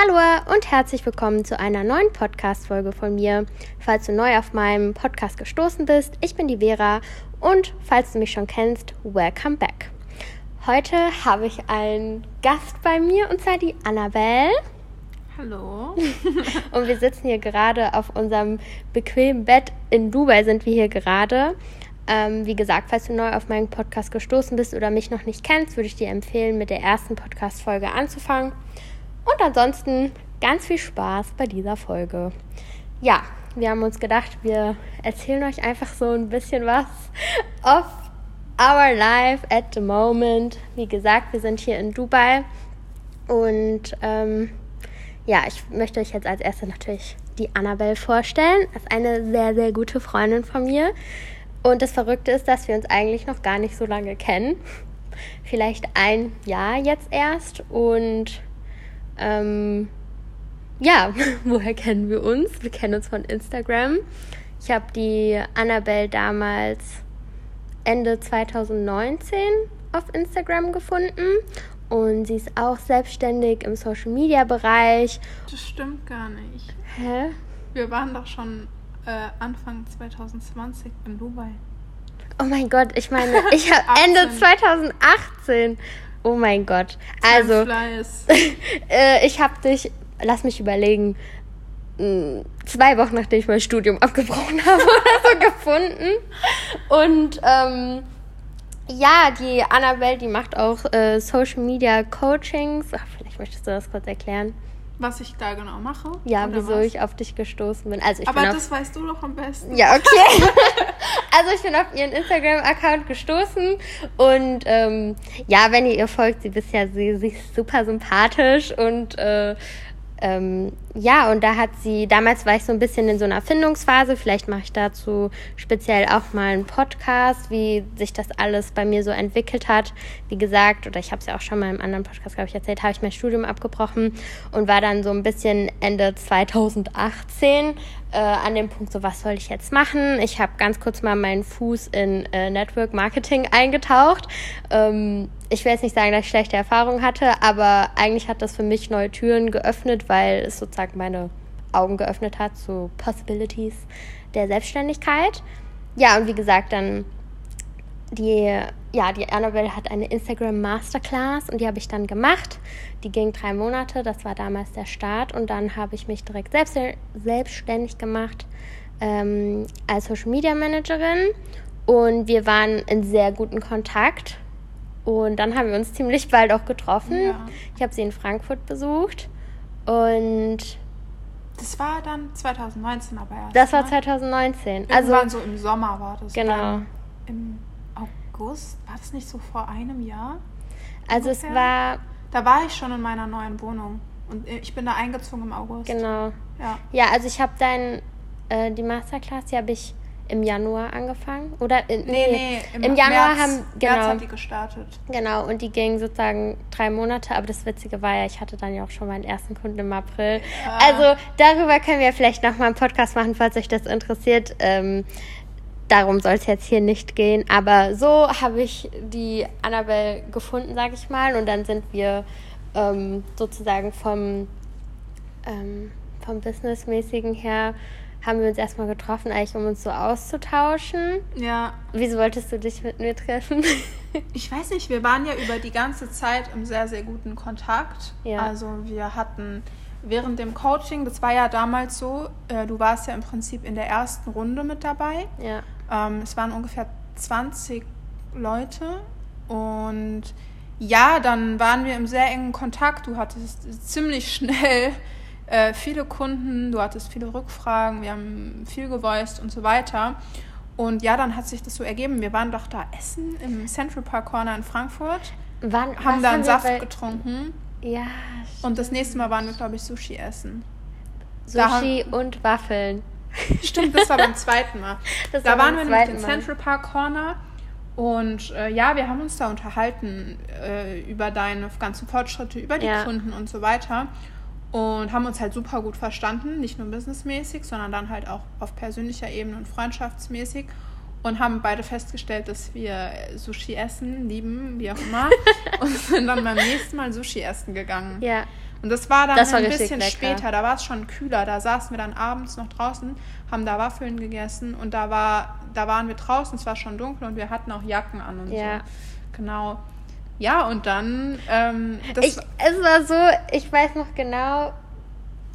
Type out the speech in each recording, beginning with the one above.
Hallo und herzlich willkommen zu einer neuen Podcast-Folge von mir. Falls du neu auf meinem Podcast gestoßen bist, ich bin die Vera und falls du mich schon kennst, welcome back. Heute habe ich einen Gast bei mir und zwar die Annabelle. Hallo. und wir sitzen hier gerade auf unserem bequemen Bett. In Dubai sind wir hier gerade. Ähm, wie gesagt, falls du neu auf meinen Podcast gestoßen bist oder mich noch nicht kennst, würde ich dir empfehlen, mit der ersten Podcast-Folge anzufangen. Und ansonsten ganz viel Spaß bei dieser Folge. Ja, wir haben uns gedacht, wir erzählen euch einfach so ein bisschen was of our life at the moment. Wie gesagt, wir sind hier in Dubai und ähm, ja, ich möchte euch jetzt als erstes natürlich die Annabelle vorstellen. Das ist eine sehr, sehr gute Freundin von mir. Und das Verrückte ist, dass wir uns eigentlich noch gar nicht so lange kennen. Vielleicht ein Jahr jetzt erst. Und ähm, ja, woher kennen wir uns? Wir kennen uns von Instagram. Ich habe die Annabelle damals Ende 2019 auf Instagram gefunden und sie ist auch selbstständig im Social Media Bereich. Das stimmt gar nicht. Hä? Wir waren doch schon äh, Anfang 2020 in Dubai. Oh mein Gott, ich meine, ich habe Ende 2018. Oh mein Gott. Also, äh, ich habe dich, lass mich überlegen, mm, zwei Wochen nachdem ich mein Studium abgebrochen habe oder so gefunden. Und ähm, ja, die Annabelle, die macht auch äh, Social Media Coachings. Ach, vielleicht möchtest du das kurz erklären. Was ich da genau mache? Ja, wieso was? ich auf dich gestoßen bin. Also ich Aber bin das weißt du doch am besten. Ja, okay. also ich bin auf ihren Instagram-Account gestoßen und ähm, ja, wenn ihr ihr folgt, sie ist ja sie, sie ist super sympathisch und äh, ähm, ja, und da hat sie, damals war ich so ein bisschen in so einer Findungsphase, vielleicht mache ich dazu speziell auch mal einen Podcast, wie sich das alles bei mir so entwickelt hat. Wie gesagt, oder ich habe es ja auch schon mal im anderen Podcast, glaube ich, erzählt, habe ich mein Studium abgebrochen und war dann so ein bisschen Ende 2018 äh, an dem Punkt, so was soll ich jetzt machen? Ich habe ganz kurz mal meinen Fuß in äh, Network Marketing eingetaucht. Ähm, ich will jetzt nicht sagen, dass ich schlechte Erfahrungen hatte, aber eigentlich hat das für mich neue Türen geöffnet, weil es sozusagen meine Augen geöffnet hat zu Possibilities der Selbstständigkeit. Ja, und wie gesagt, dann die, ja, die Annabelle hat eine Instagram Masterclass und die habe ich dann gemacht. Die ging drei Monate, das war damals der Start und dann habe ich mich direkt selbst, selbstständig gemacht ähm, als Social Media Managerin und wir waren in sehr guten Kontakt und dann haben wir uns ziemlich bald auch getroffen. Ja. Ich habe sie in Frankfurt besucht und das war dann 2019 aber erst. Das war 2019. Ne? Also so im Sommer war das. Genau. Im August, war das nicht so vor einem Jahr? Also ungefähr? es war. Da war ich schon in meiner neuen Wohnung und ich bin da eingezogen im August. Genau. Ja. Ja, also ich habe dann äh, die Masterclass, die habe ich im Januar angefangen oder in, nee, nee, im, im Januar März, haben genau März hat die gestartet. Genau und die ging sozusagen drei Monate, aber das Witzige war ja, ich hatte dann ja auch schon meinen ersten Kunden im April. Ja. Also darüber können wir vielleicht noch mal einen Podcast machen, falls euch das interessiert. Ähm, darum soll es jetzt hier nicht gehen. Aber so habe ich die Annabelle gefunden, sage ich mal. Und dann sind wir ähm, sozusagen vom, ähm, vom Businessmäßigen her, haben wir uns erstmal getroffen, eigentlich um uns so auszutauschen. Ja. Wieso wolltest du dich mit mir treffen? ich weiß nicht, wir waren ja über die ganze Zeit im sehr, sehr guten Kontakt. Ja. Also wir hatten während dem Coaching, das war ja damals so, äh, du warst ja im Prinzip in der ersten Runde mit dabei. Ja. Ähm, es waren ungefähr 20 Leute und ja, dann waren wir im sehr engen Kontakt. Du hattest ziemlich schnell äh, viele Kunden, du hattest viele Rückfragen, wir haben viel gevoiced und so weiter. Und ja, dann hat sich das so ergeben. Wir waren doch da essen im Central Park Corner in Frankfurt, Wann, haben da einen Saft getrunken. Ja. Stimmt. Und das nächste Mal waren wir, glaube ich, Sushi essen. Sushi haben, und Waffeln. Stimmt, das war beim zweiten Mal. Das da waren wir nämlich im Central Park Corner. Und äh, ja, wir haben uns da unterhalten äh, über deine ganzen Fortschritte, über die ja. Kunden und so weiter. Und haben uns halt super gut verstanden, nicht nur businessmäßig, sondern dann halt auch auf persönlicher Ebene und freundschaftsmäßig. und haben beide festgestellt, dass wir Sushi essen, lieben, wie auch immer. und sind dann beim nächsten Mal Sushi essen gegangen. Ja. Und das war dann Das war ein bisschen lecker. später, da war es schon kühler. Da saßen wir dann abends noch draußen, haben da Waffeln gegessen und da war, da waren wir draußen, es war schon dunkel und wir hatten auch Jacken an und Ja. so. Genau. Ja, und dann, ähm, das Ich, es war so, ich weiß noch genau,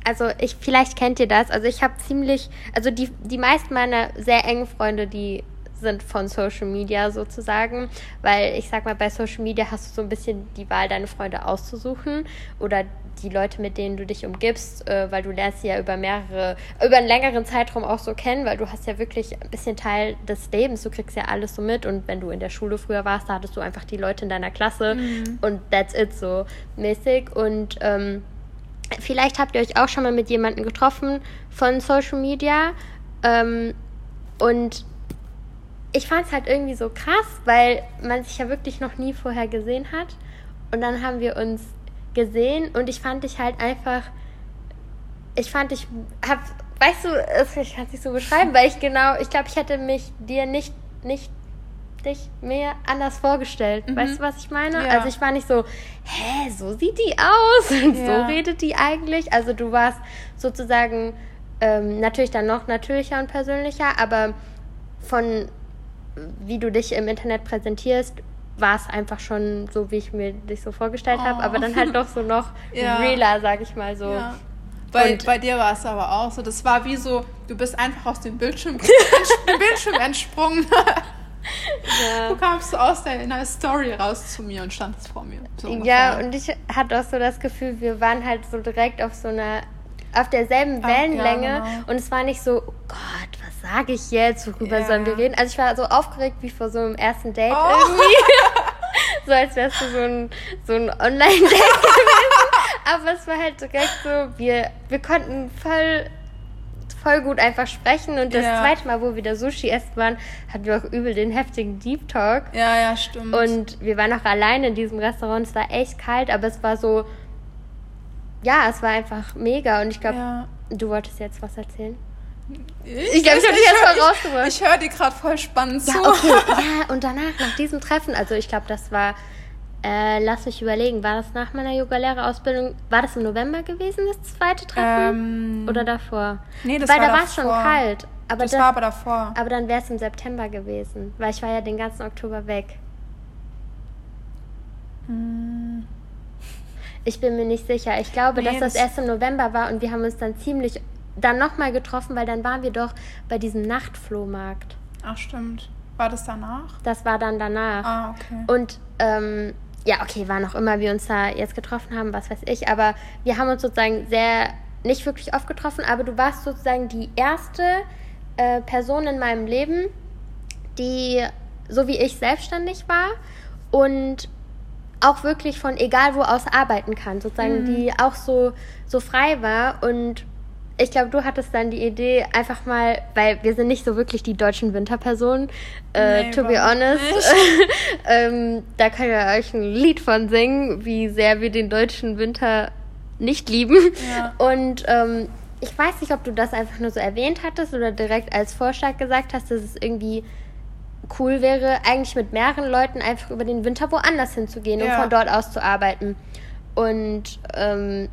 also ich, vielleicht kennt ihr das, also ich habe ziemlich, also die, die meisten meiner sehr engen Freunde, die sind von Social Media sozusagen, weil ich sag mal, bei Social Media hast du so ein bisschen die Wahl, deine Freunde auszusuchen oder die Leute, mit denen du dich umgibst, äh, weil du lernst sie ja über mehrere, über einen längeren Zeitraum auch so kennen, weil du hast ja wirklich ein bisschen Teil des Lebens, du kriegst ja alles so mit und wenn du in der Schule früher warst, da hattest du einfach die Leute in deiner Klasse und that's it so mäßig. Und ähm, vielleicht habt ihr euch auch schon mal mit jemandem getroffen von Social Media ähm, und ich fand es halt irgendwie so krass, weil man sich ja wirklich noch nie vorher gesehen hat. Und dann haben wir uns gesehen und ich fand dich halt einfach, ich fand dich, hab, weißt du, ich kann es nicht so beschreiben, weil ich genau, ich glaube, ich hätte mich dir nicht, nicht dich mir anders vorgestellt. Weißt du, was ich meine? Ja. Also ich war nicht so, hä, so sieht die aus und Ja. so redet die eigentlich. Also du warst sozusagen ähm, natürlich dann noch natürlicher und persönlicher, aber von wie du dich im Internet präsentierst, war es einfach schon so, wie ich mir dich so vorgestellt habe, Oh. aber dann halt doch so noch Ja. realer, sag ich mal so. Ja. Bei, bei dir war es aber auch so. Das war wie so, du bist einfach aus dem Bildschirm, dem Bildschirm entsprungen. Du kamst aus deiner Story raus zu mir und standest vor mir. So Ja, und ich hatte auch so das Gefühl, wir waren halt so direkt auf so einer, auf derselben Ah, Wellenlänge ja, genau. und es war nicht so, oh Gott, sage ich jetzt, worüber Ja. sollen wir reden? Also ich war so aufgeregt wie vor so einem ersten Date Oh. irgendwie. so als wärst du so ein, so ein Online-Date gewesen. Aber es war halt direkt so, wir, wir konnten voll voll gut einfach sprechen und das Ja. zweite Mal, wo wir da Sushi essen waren, hatten wir auch übel den heftigen Deep Talk. ja, ja, stimmt. Und wir waren auch alleine in diesem Restaurant. Es war echt kalt, aber es war so. Ja, es war einfach mega. Und ich glaube, ja. du wolltest jetzt was erzählen. Ich, glaub, ich hab dich hör- voll rausgebracht. Ich, ich höre dir gerade voll spannend Ja, zu. okay. ja, und danach, nach diesem Treffen, also ich glaube, das war. Äh, lass mich überlegen, war das nach meiner Yoga-Lehrerausbildung? War das im November gewesen, das zweite Treffen? Ähm, Oder davor? nee, das Weil war da war es schon kalt. Aber, das das, war aber davor. aber dann wäre es im September gewesen, weil ich war ja den ganzen Oktober weg. Hm. Ich bin mir nicht sicher. Ich glaube, Nee, dass das, das- erst im November war und wir haben uns dann ziemlich dann nochmal getroffen, weil dann waren wir doch bei diesem Nachtflohmarkt. Ach, stimmt. War das danach? Das war dann danach. Ah, okay. Und ähm, ja, okay, wann auch immer wir uns da jetzt getroffen haben, was weiß ich, aber wir haben uns sozusagen sehr, nicht wirklich oft getroffen, aber du warst sozusagen die erste äh, Person in meinem Leben, die so wie ich selbstständig war und auch wirklich von egal wo aus arbeiten kann, sozusagen, die auch so, so frei war und ich glaube, du hattest dann die Idee, einfach mal, weil wir sind nicht so wirklich die deutschen Winterpersonen, äh, Nee, to be honest. ähm, da könnt ihr euch ein Lied von singen, wie sehr wir den deutschen Winter nicht lieben. Ja. Und ähm, ich weiß nicht, ob du das einfach nur so erwähnt hattest oder direkt als Vorschlag gesagt hast, dass es irgendwie cool wäre, eigentlich mit mehreren Leuten einfach über den Winter woanders hinzugehen, um Ja. von dort aus zu arbeiten. Und ähm,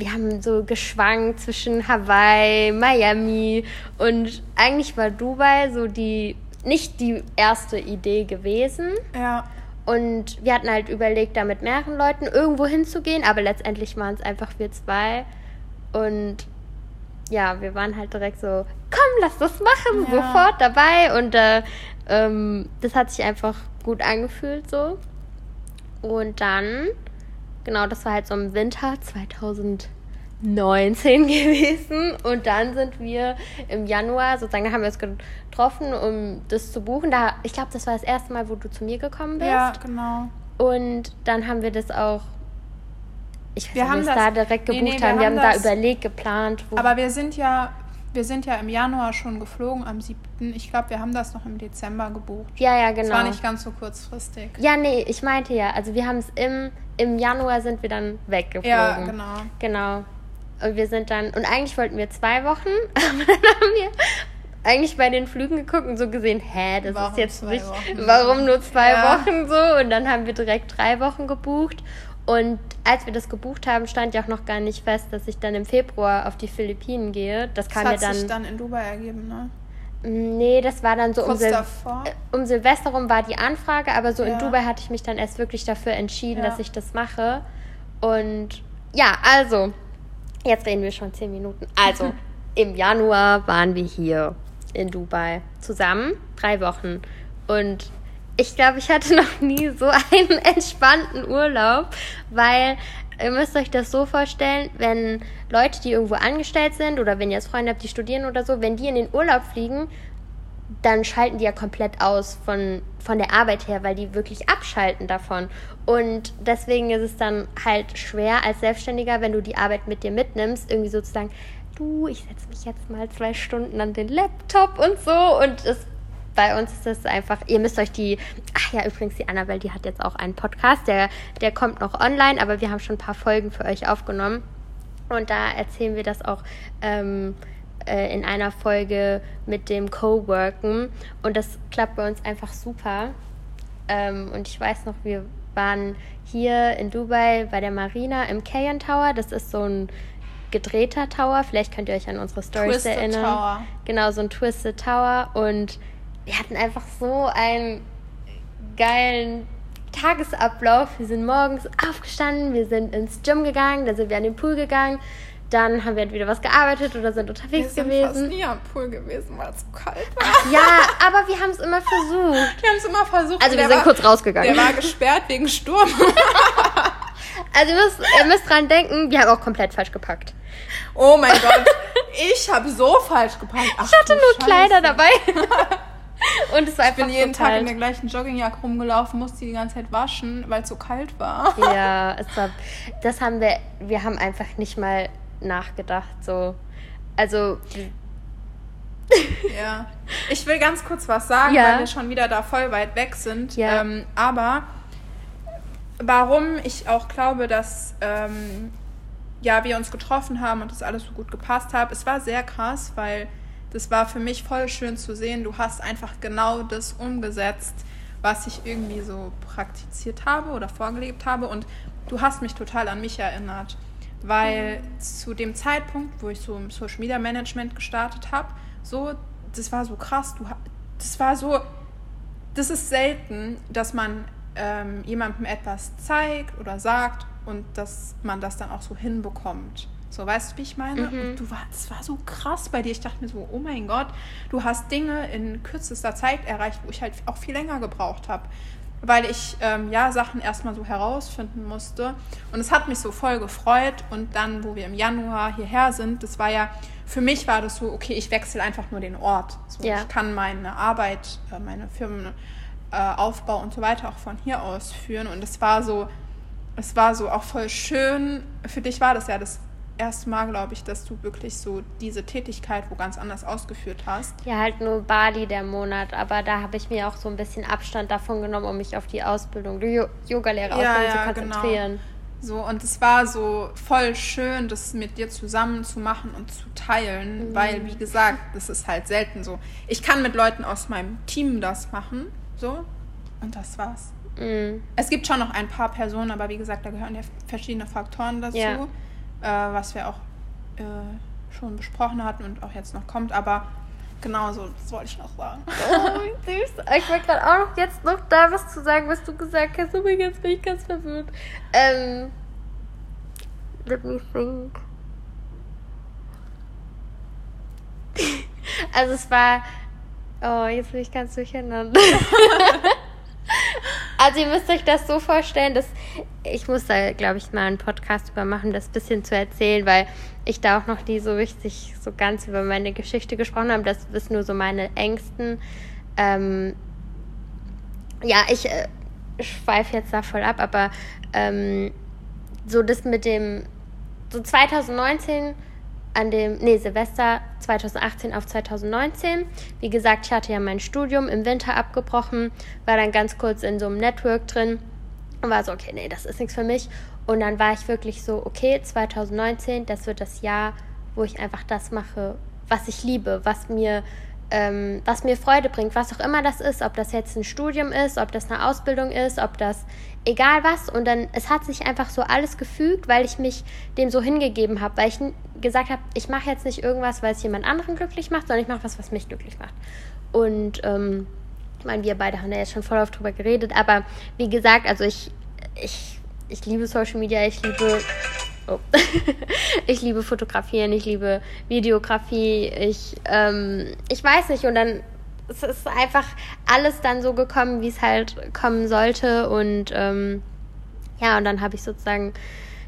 wir haben so geschwankt zwischen Hawaii, Miami und eigentlich war Dubai so die nicht die erste Idee gewesen. Ja. Und wir hatten halt überlegt, da mit mehreren Leuten irgendwo hinzugehen, aber letztendlich waren es einfach wir zwei. Und ja, wir waren halt direkt so, komm, lass das machen, Ja. sofort dabei. Und äh, ähm, das hat sich einfach gut angefühlt so. Und dann, genau, das war halt so im Winter 2019 gewesen. Und dann sind wir im Januar, sozusagen, haben wir uns getroffen, um das zu buchen. Da, ich glaube, das war das erste Mal, wo du zu mir gekommen bist. Ja, genau. Und dann haben wir das auch. Ich weiß Wir nicht, haben es das- da direkt nee, gebucht nee, wir haben. Wir haben, haben da überlegt, geplant. Wo Aber wir sind ja, wir sind ja im Januar schon geflogen, am 7. Ich glaube, wir haben das noch im Dezember gebucht. ja, ja, Das genau. war nicht ganz so kurzfristig. ja, nee, ich meinte ja. Also wir haben es im, im Januar sind wir dann weggeflogen. Ja, genau. Genau. Und wir sind dann, und eigentlich wollten wir zwei Wochen, aber dann haben wir eigentlich bei den Flügen geguckt und so gesehen, hä, das Warum ist jetzt nicht, Wochen? warum nur zwei Ja. Wochen so? Und dann haben wir direkt drei Wochen gebucht. Und als wir das gebucht haben, stand ja auch noch gar nicht fest, dass ich dann im Februar auf die Philippinen gehe. Das Das kam hat mir dann, sich dann in Dubai ergeben, ne? Nee, das war dann so um, Sil davor. äh, um Silvester rum war die Anfrage, aber so in Ja. Dubai hatte ich mich dann erst wirklich dafür entschieden, Ja. dass ich das mache. Und ja, also, jetzt reden wir schon zehn Minuten. Also, im Januar waren wir hier in Dubai zusammen, drei Wochen. Und ich glaube, ich hatte noch nie so einen entspannten Urlaub, weil ihr müsst euch das so vorstellen, wenn Leute, die irgendwo angestellt sind oder wenn ihr jetzt Freunde habt, die studieren oder so, wenn die in den Urlaub fliegen, dann schalten die ja komplett aus von, von der Arbeit her, weil die wirklich abschalten davon. Und deswegen ist es dann halt schwer als Selbstständiger, wenn du die Arbeit mit dir mitnimmst, irgendwie sozusagen, du, ich setze mich jetzt mal zwei Stunden an den Laptop und so. Und es, bei uns ist das einfach, ihr müsst euch die, ach ja, übrigens, die Annabelle, die hat jetzt auch einen Podcast, der, der kommt noch online, aber wir haben schon ein paar Folgen für euch aufgenommen. Und da erzählen wir das auch ähm, äh, in einer Folge mit dem Coworken. Und das klappt bei uns einfach super. Ähm, und ich weiß noch, wir waren hier in Dubai bei der Marina im Cayenne Tower. Das ist so ein gedrehter Tower. Vielleicht könnt ihr euch an unsere Stories Twisted erinnern. Tower. Genau, so ein Twisted Tower. Und wir hatten einfach so einen geilen Tagesablauf. Wir sind morgens aufgestanden, wir sind ins Gym gegangen, dann sind wir an den Pool gegangen, dann haben wir entweder was gearbeitet oder sind Wir unterwegs sind fast gewesen. nie am Pool gewesen, weil es so kalt war. Ja, aber wir haben es immer versucht. Wir haben es immer versucht. Also wir sind war, kurz rausgegangen. Der war gesperrt wegen Sturm. Also ihr müsst, ihr müsst dran denken, wir haben auch komplett falsch gepackt. Oh mein Gott. Ich habe so falsch gepackt. Ach, Ich hatte nur Scheiße. Kleider dabei. Und es war Ich einfach bin jeden so Tag in kalt. der gleichen Joggingjacke rumgelaufen, musste die die ganze Zeit waschen, weil es so kalt war. Ja, es war. Das haben wir. Wir haben einfach nicht mal nachgedacht. So. Also. Ja. Ich will ganz kurz was sagen, Ja. weil wir schon wieder da voll weit weg sind. Ja. Ähm, aber warum ich auch glaube, dass ähm, ja, wir uns getroffen haben und das alles so gut gepasst hat, es war sehr krass, weil das war für mich voll schön zu sehen. Du hast einfach genau das umgesetzt, was ich irgendwie so praktiziert habe oder vorgelebt habe. Und du hast mich total an mich erinnert. Weil zu dem Zeitpunkt, wo ich so im Social Media Management gestartet habe, so, das war so krass. Du, das war so, das ist selten, dass man ähm, jemandem etwas zeigt oder sagt und dass man das dann auch so hinbekommt. So, weißt du, wie ich meine? Und du war, das war so krass bei dir. Ich dachte mir so, oh mein Gott, du hast Dinge in kürzester Zeit erreicht, wo ich halt auch viel länger gebraucht habe. Weil ich ähm, ja Sachen erstmal so herausfinden musste. Und es hat mich so voll gefreut. Und dann, wo wir im Januar hierher sind, das war ja, für mich war das so, okay, ich wechsle einfach nur den Ort. So, Ja. Ich kann meine Arbeit, äh, meine Firmenaufbau äh, und so weiter auch von hier aus führen. Und es war so, es war so auch voll schön. Für dich war das ja das erste Mal, glaube ich, dass du wirklich so diese Tätigkeit wo ganz anders ausgeführt hast. Ja, halt nur Bali der Monat, aber da habe ich mir auch so ein bisschen Abstand davon genommen, um mich auf die Ausbildung, die Jo- Yoga-Lehrerausbildung Ja, zu ja, konzentrieren. So, und es war so voll schön, das mit dir zusammen zu machen und zu teilen, weil, wie gesagt, das ist halt selten so. Ich kann mit Leuten aus meinem Team das machen, so, und das war's. Mhm. Es gibt schon noch ein paar Personen, aber wie gesagt, da gehören ja verschiedene Faktoren dazu, Ja. Äh, was wir auch äh, schon besprochen hatten und auch jetzt noch kommt, aber genau so, das wollte ich noch sagen. Oh, süß. Ich wollte gerade auch noch jetzt noch da was zu sagen, was du gesagt hast. Aber jetzt bin ich ganz verwirrt. Ähm. Let me think. Also es war. Oh, jetzt bin ich ganz durcheinander. Also ihr müsst euch das so vorstellen, dass ich muss da, glaube ich, mal einen Podcast über machen, das bisschen zu erzählen, weil ich da auch noch nie so richtig so ganz über meine Geschichte gesprochen habe. Das wissen nur so meine Ängsten. Ähm, ja, ich äh, schweife jetzt da voll ab, aber ähm, so das mit dem, so 2019 an dem, nee, Silvester 2018 auf 2019. Wie gesagt, ich hatte ja mein Studium im Winter abgebrochen, war dann ganz kurz in so einem Network drin und war so, okay, nee, das ist nichts für mich. Und dann war ich wirklich so, okay, 2019, das wird das Jahr, wo ich einfach das mache, was ich liebe, was mir ähm, was mir Freude bringt, was auch immer das ist, ob das jetzt ein Studium ist, ob das eine Ausbildung ist, ob das egal was. Und dann, es hat sich einfach so alles gefügt, weil ich mich dem so hingegeben habe, weil ich gesagt habe, ich mache jetzt nicht irgendwas, weil es jemand anderen glücklich macht, sondern ich mache was, was mich glücklich macht. Und ähm, ich meine, wir beide haben ja jetzt schon voll oft drüber geredet, aber wie gesagt, also ich, ich, ich liebe Social Media, ich liebe Oh. ich liebe Fotografieren, ich liebe Videografie, ich, ähm, ich weiß nicht. Und dann es ist einfach alles dann so gekommen, wie es halt kommen sollte. Und ähm, ja, und dann habe ich sozusagen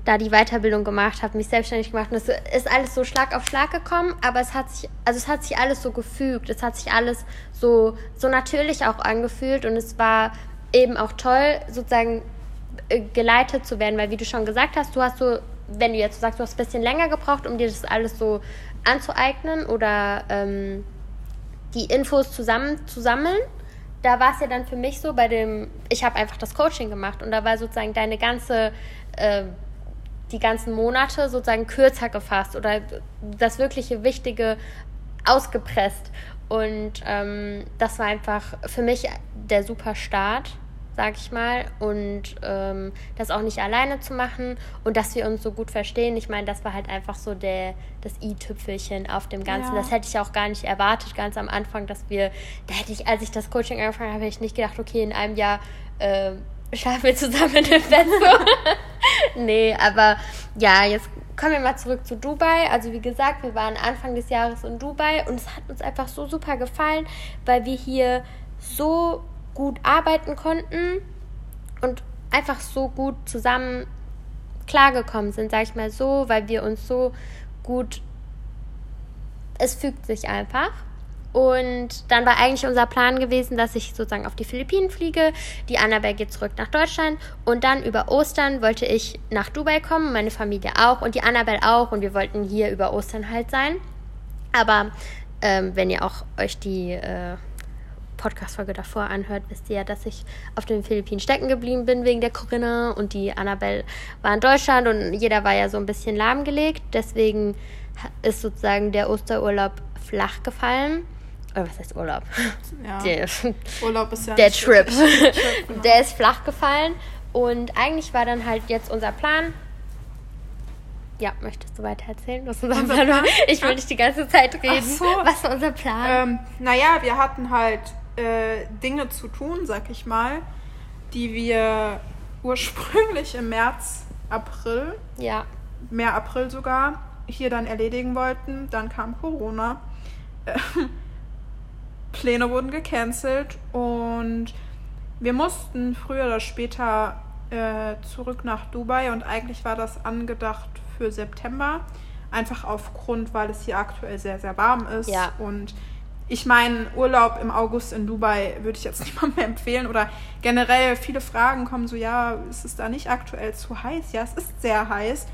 da die Weiterbildung gemacht, habe mich selbstständig gemacht. Und es ist alles so Schlag auf Schlag gekommen, aber es hat sich, also es hat sich alles so gefügt, es hat sich alles so, so natürlich auch angefühlt. Und es war eben auch toll, sozusagen äh, geleitet zu werden, weil wie du schon gesagt hast, du hast so wenn du jetzt sagst, du hast ein bisschen länger gebraucht, um dir das alles so anzueignen oder ähm, die Infos zusammen zu sammeln, da war es ja dann für mich so bei dem, ich habe einfach das Coaching gemacht und da war sozusagen deine ganze, äh, die ganzen Monate sozusagen kürzer gefasst oder das wirkliche Wichtige ausgepresst. Und ähm, das war einfach für mich der super Start sag ich mal, und ähm, das auch nicht alleine zu machen und dass wir uns so gut verstehen. Ich meine, das war halt einfach so der, das i-Tüpfelchen auf dem Ganzen. Ja. Das hätte ich auch gar nicht erwartet, ganz am Anfang, dass wir, da hätte ich, als ich das Coaching angefangen habe, hätte ich nicht gedacht, okay, in einem Jahr äh, schlafen wir zusammen in dem Bett. So. nee, aber ja, jetzt kommen wir mal zurück zu Dubai. Also wie gesagt, wir waren Anfang des Jahres in Dubai und es hat uns einfach so super gefallen, weil wir hier so gut arbeiten konnten und einfach so gut zusammen klargekommen sind, sag ich mal so, weil wir uns so gut, es fügt sich einfach. Und dann war eigentlich unser Plan gewesen, dass ich sozusagen auf die Philippinen fliege. Die Annabelle geht zurück nach Deutschland. Und dann über Ostern wollte ich nach Dubai kommen, meine Familie auch und die Annabelle auch. Und wir wollten hier über Ostern halt sein. Aber ähm, wenn ihr auch euch die äh, Podcast-Folge davor anhört, wisst ihr ja, dass ich auf den Philippinen stecken geblieben bin wegen der Corinna und die Annabelle war in Deutschland und jeder war ja so ein bisschen lahmgelegt. Deswegen ist sozusagen der Osterurlaub flach gefallen. Oder was heißt Urlaub? Ja. Der, Urlaub ist ja der Trip. Trip genau. Der ist flach gefallen. Und eigentlich war dann halt jetzt unser Plan, ja, möchtest du weiter erzählen? Was unser, unser Plan, Plan Ich will nicht die ganze Zeit reden. So. Was war unser Plan? Ähm, naja, wir hatten halt äh, Dinge zu tun, sag ich mal, die wir ursprünglich im März, April, ja. mehr April sogar, hier dann erledigen wollten. Dann kam Corona. Äh, Pläne wurden gecancelt und wir mussten früher oder später äh, zurück nach Dubai und eigentlich war das angedacht für September. Einfach aufgrund, weil es hier aktuell sehr, sehr warm ist ja. und ich meine, Urlaub im August in Dubai würde ich jetzt niemandem mehr empfehlen. Oder generell viele Fragen kommen so, ja, ist es da nicht aktuell zu heiß? Ja, es ist sehr heiß.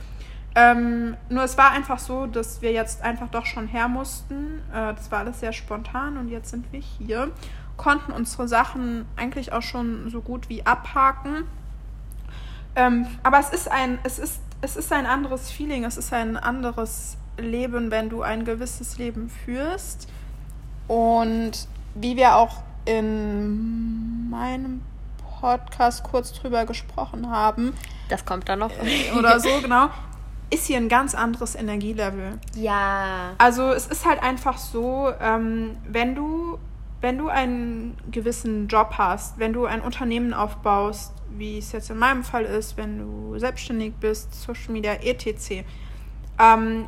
Ähm, nur es war einfach so, dass wir jetzt einfach doch schon her mussten. Äh, das war alles sehr spontan und jetzt sind wir hier, konnten unsere Sachen eigentlich auch schon so gut wie abhaken. Ähm, aber es ist ein, es ist, es ist ein anderes Feeling, es ist ein anderes Leben, wenn du ein gewisses Leben führst und wie wir auch in meinem Podcast kurz drüber gesprochen haben. Das kommt dann noch. Äh, oder so, genau. Ist hier ein ganz anderes Energielevel. Ja. Also es ist halt einfach so, ähm, wenn du, wenn du einen gewissen Job hast, wenn du ein Unternehmen aufbaust, wie es jetzt in meinem Fall ist, wenn du selbstständig bist, Social Media, etc. Ähm,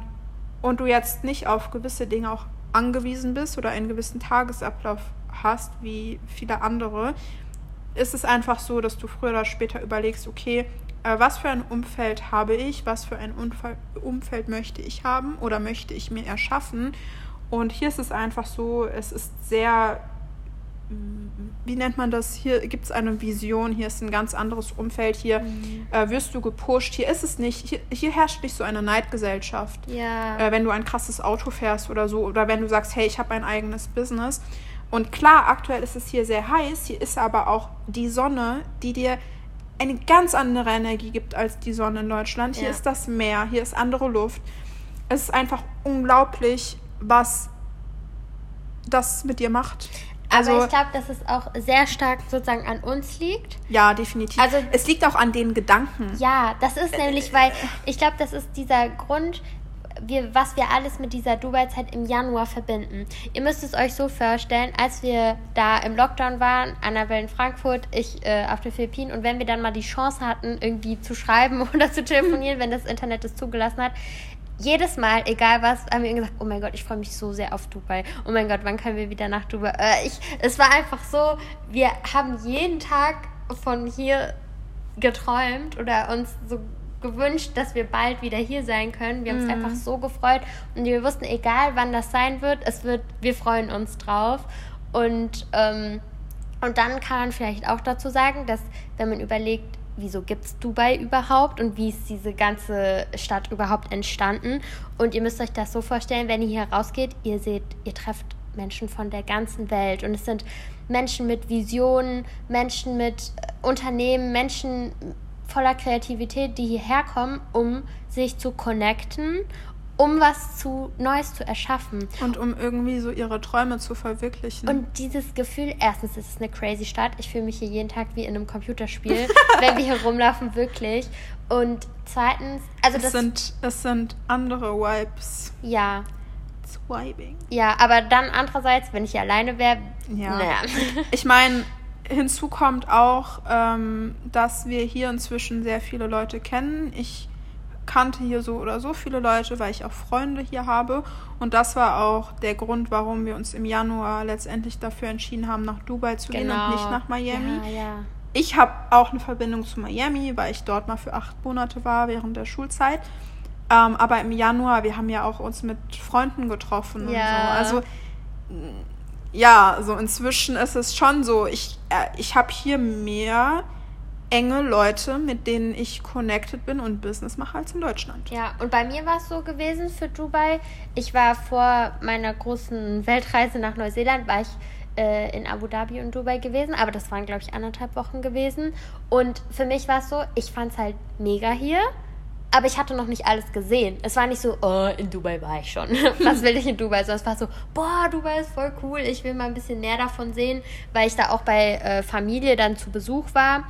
und du jetzt nicht auf gewisse Dinge auch angewiesen bist oder einen gewissen Tagesablauf hast, wie viele andere, ist es einfach so, dass du früher oder später überlegst, okay, äh, was für ein Umfeld habe ich, was für ein Unfall, Umfeld möchte ich haben oder möchte ich mir erschaffen. Und hier ist es einfach so, es ist sehr wie nennt man das? Hier gibt es eine Vision, hier ist ein ganz anderes Umfeld, hier mhm. äh, wirst du gepusht, hier ist es nicht, hier, hier herrscht nicht so eine Neidgesellschaft. Ja. Äh, wenn du ein krasses Auto fährst oder so, oder wenn du sagst, hey, ich habe ein eigenes Business. Und klar, aktuell ist es hier sehr heiß, hier ist aber auch die Sonne, die dir eine ganz andere Energie gibt als die Sonne in Deutschland. Hier ja. ist das Meer, hier ist andere Luft. Es ist einfach unglaublich, was das mit dir macht. Also, aber ich glaube, dass es auch sehr stark sozusagen an uns liegt. ja, definitiv. Also- es liegt auch an den Gedanken. Ja, das ist nämlich, weil ich glaube, das ist dieser Grund, wir, was wir alles mit dieser Dubai-Zeit im Januar verbinden. Ihr müsst es euch so vorstellen, als wir da im Lockdown waren, Annabelle in Frankfurt, ich äh, auf den Philippinen und wenn wir dann mal die Chance hatten, irgendwie zu schreiben oder zu telefonieren, wenn das Internet es zugelassen hat, jedes Mal, egal was, haben wir gesagt, oh mein Gott, ich freue mich so sehr auf Dubai. Oh mein Gott, wann können wir wieder nach Dubai? Äh, ich, es war einfach so, wir haben jeden Tag von hier geträumt oder uns so gewünscht, dass wir bald wieder hier sein können. Wir haben uns einfach so gefreut und wir wussten, egal wann das sein wird, es wird, wir freuen uns drauf. Und, ähm, und dann kann man vielleicht auch dazu sagen, dass wenn man überlegt, wieso gibt es Dubai überhaupt und wie ist diese ganze Stadt überhaupt entstanden. Und ihr müsst euch das so vorstellen, wenn ihr hier rausgeht, ihr seht, ihr trefft Menschen von der ganzen Welt. Und es sind Menschen mit Visionen, Menschen mit äh, Unternehmen, Menschen voller Kreativität, die hierher kommen, um sich zu connecten, um was zu Neues zu erschaffen. Und um irgendwie so ihre Träume zu verwirklichen. Und dieses Gefühl, erstens ist es eine crazy Stadt. Ich fühle mich hier jeden Tag wie in einem Computerspiel, wenn wir hier rumlaufen, wirklich. Und zweitens, also es, das sind, es sind andere Vibes. ja, Swiping. ja, aber dann andererseits, wenn ich hier alleine wäre, Ja. naja. Ich meine, hinzu kommt auch, ähm, dass wir hier inzwischen sehr viele Leute kennen. Ich kannte hier so oder so viele Leute, weil ich auch Freunde hier habe. Und das war auch der Grund, warum wir uns im Januar letztendlich dafür entschieden haben, nach Dubai zu gehen und nicht nach Miami. Genau. Ja, ja. Ich habe auch eine Verbindung zu Miami, weil ich dort mal für acht Monate war während der Schulzeit. Ähm, aber im Januar, wir haben ja auch uns mit Freunden getroffen und Ja. so. Also ja, so inzwischen ist es schon so. Ich, äh, ich habe hier mehr enge Leute, mit denen ich connected bin und Business mache als in Deutschland. Ja, und bei mir war es so gewesen für Dubai. Ich war vor meiner großen Weltreise nach Neuseeland, war ich äh, in Abu Dhabi und Dubai gewesen, aber das waren, glaube ich, anderthalb Wochen gewesen. Und für mich war es so, ich fand es halt mega hier, aber ich hatte noch nicht alles gesehen. Es war nicht so, oh, in Dubai war ich schon. Was will ich in Dubai? Sondern es war so, boah, Dubai ist voll cool, ich will mal ein bisschen mehr davon sehen, weil ich da auch bei äh, Familie dann zu Besuch war.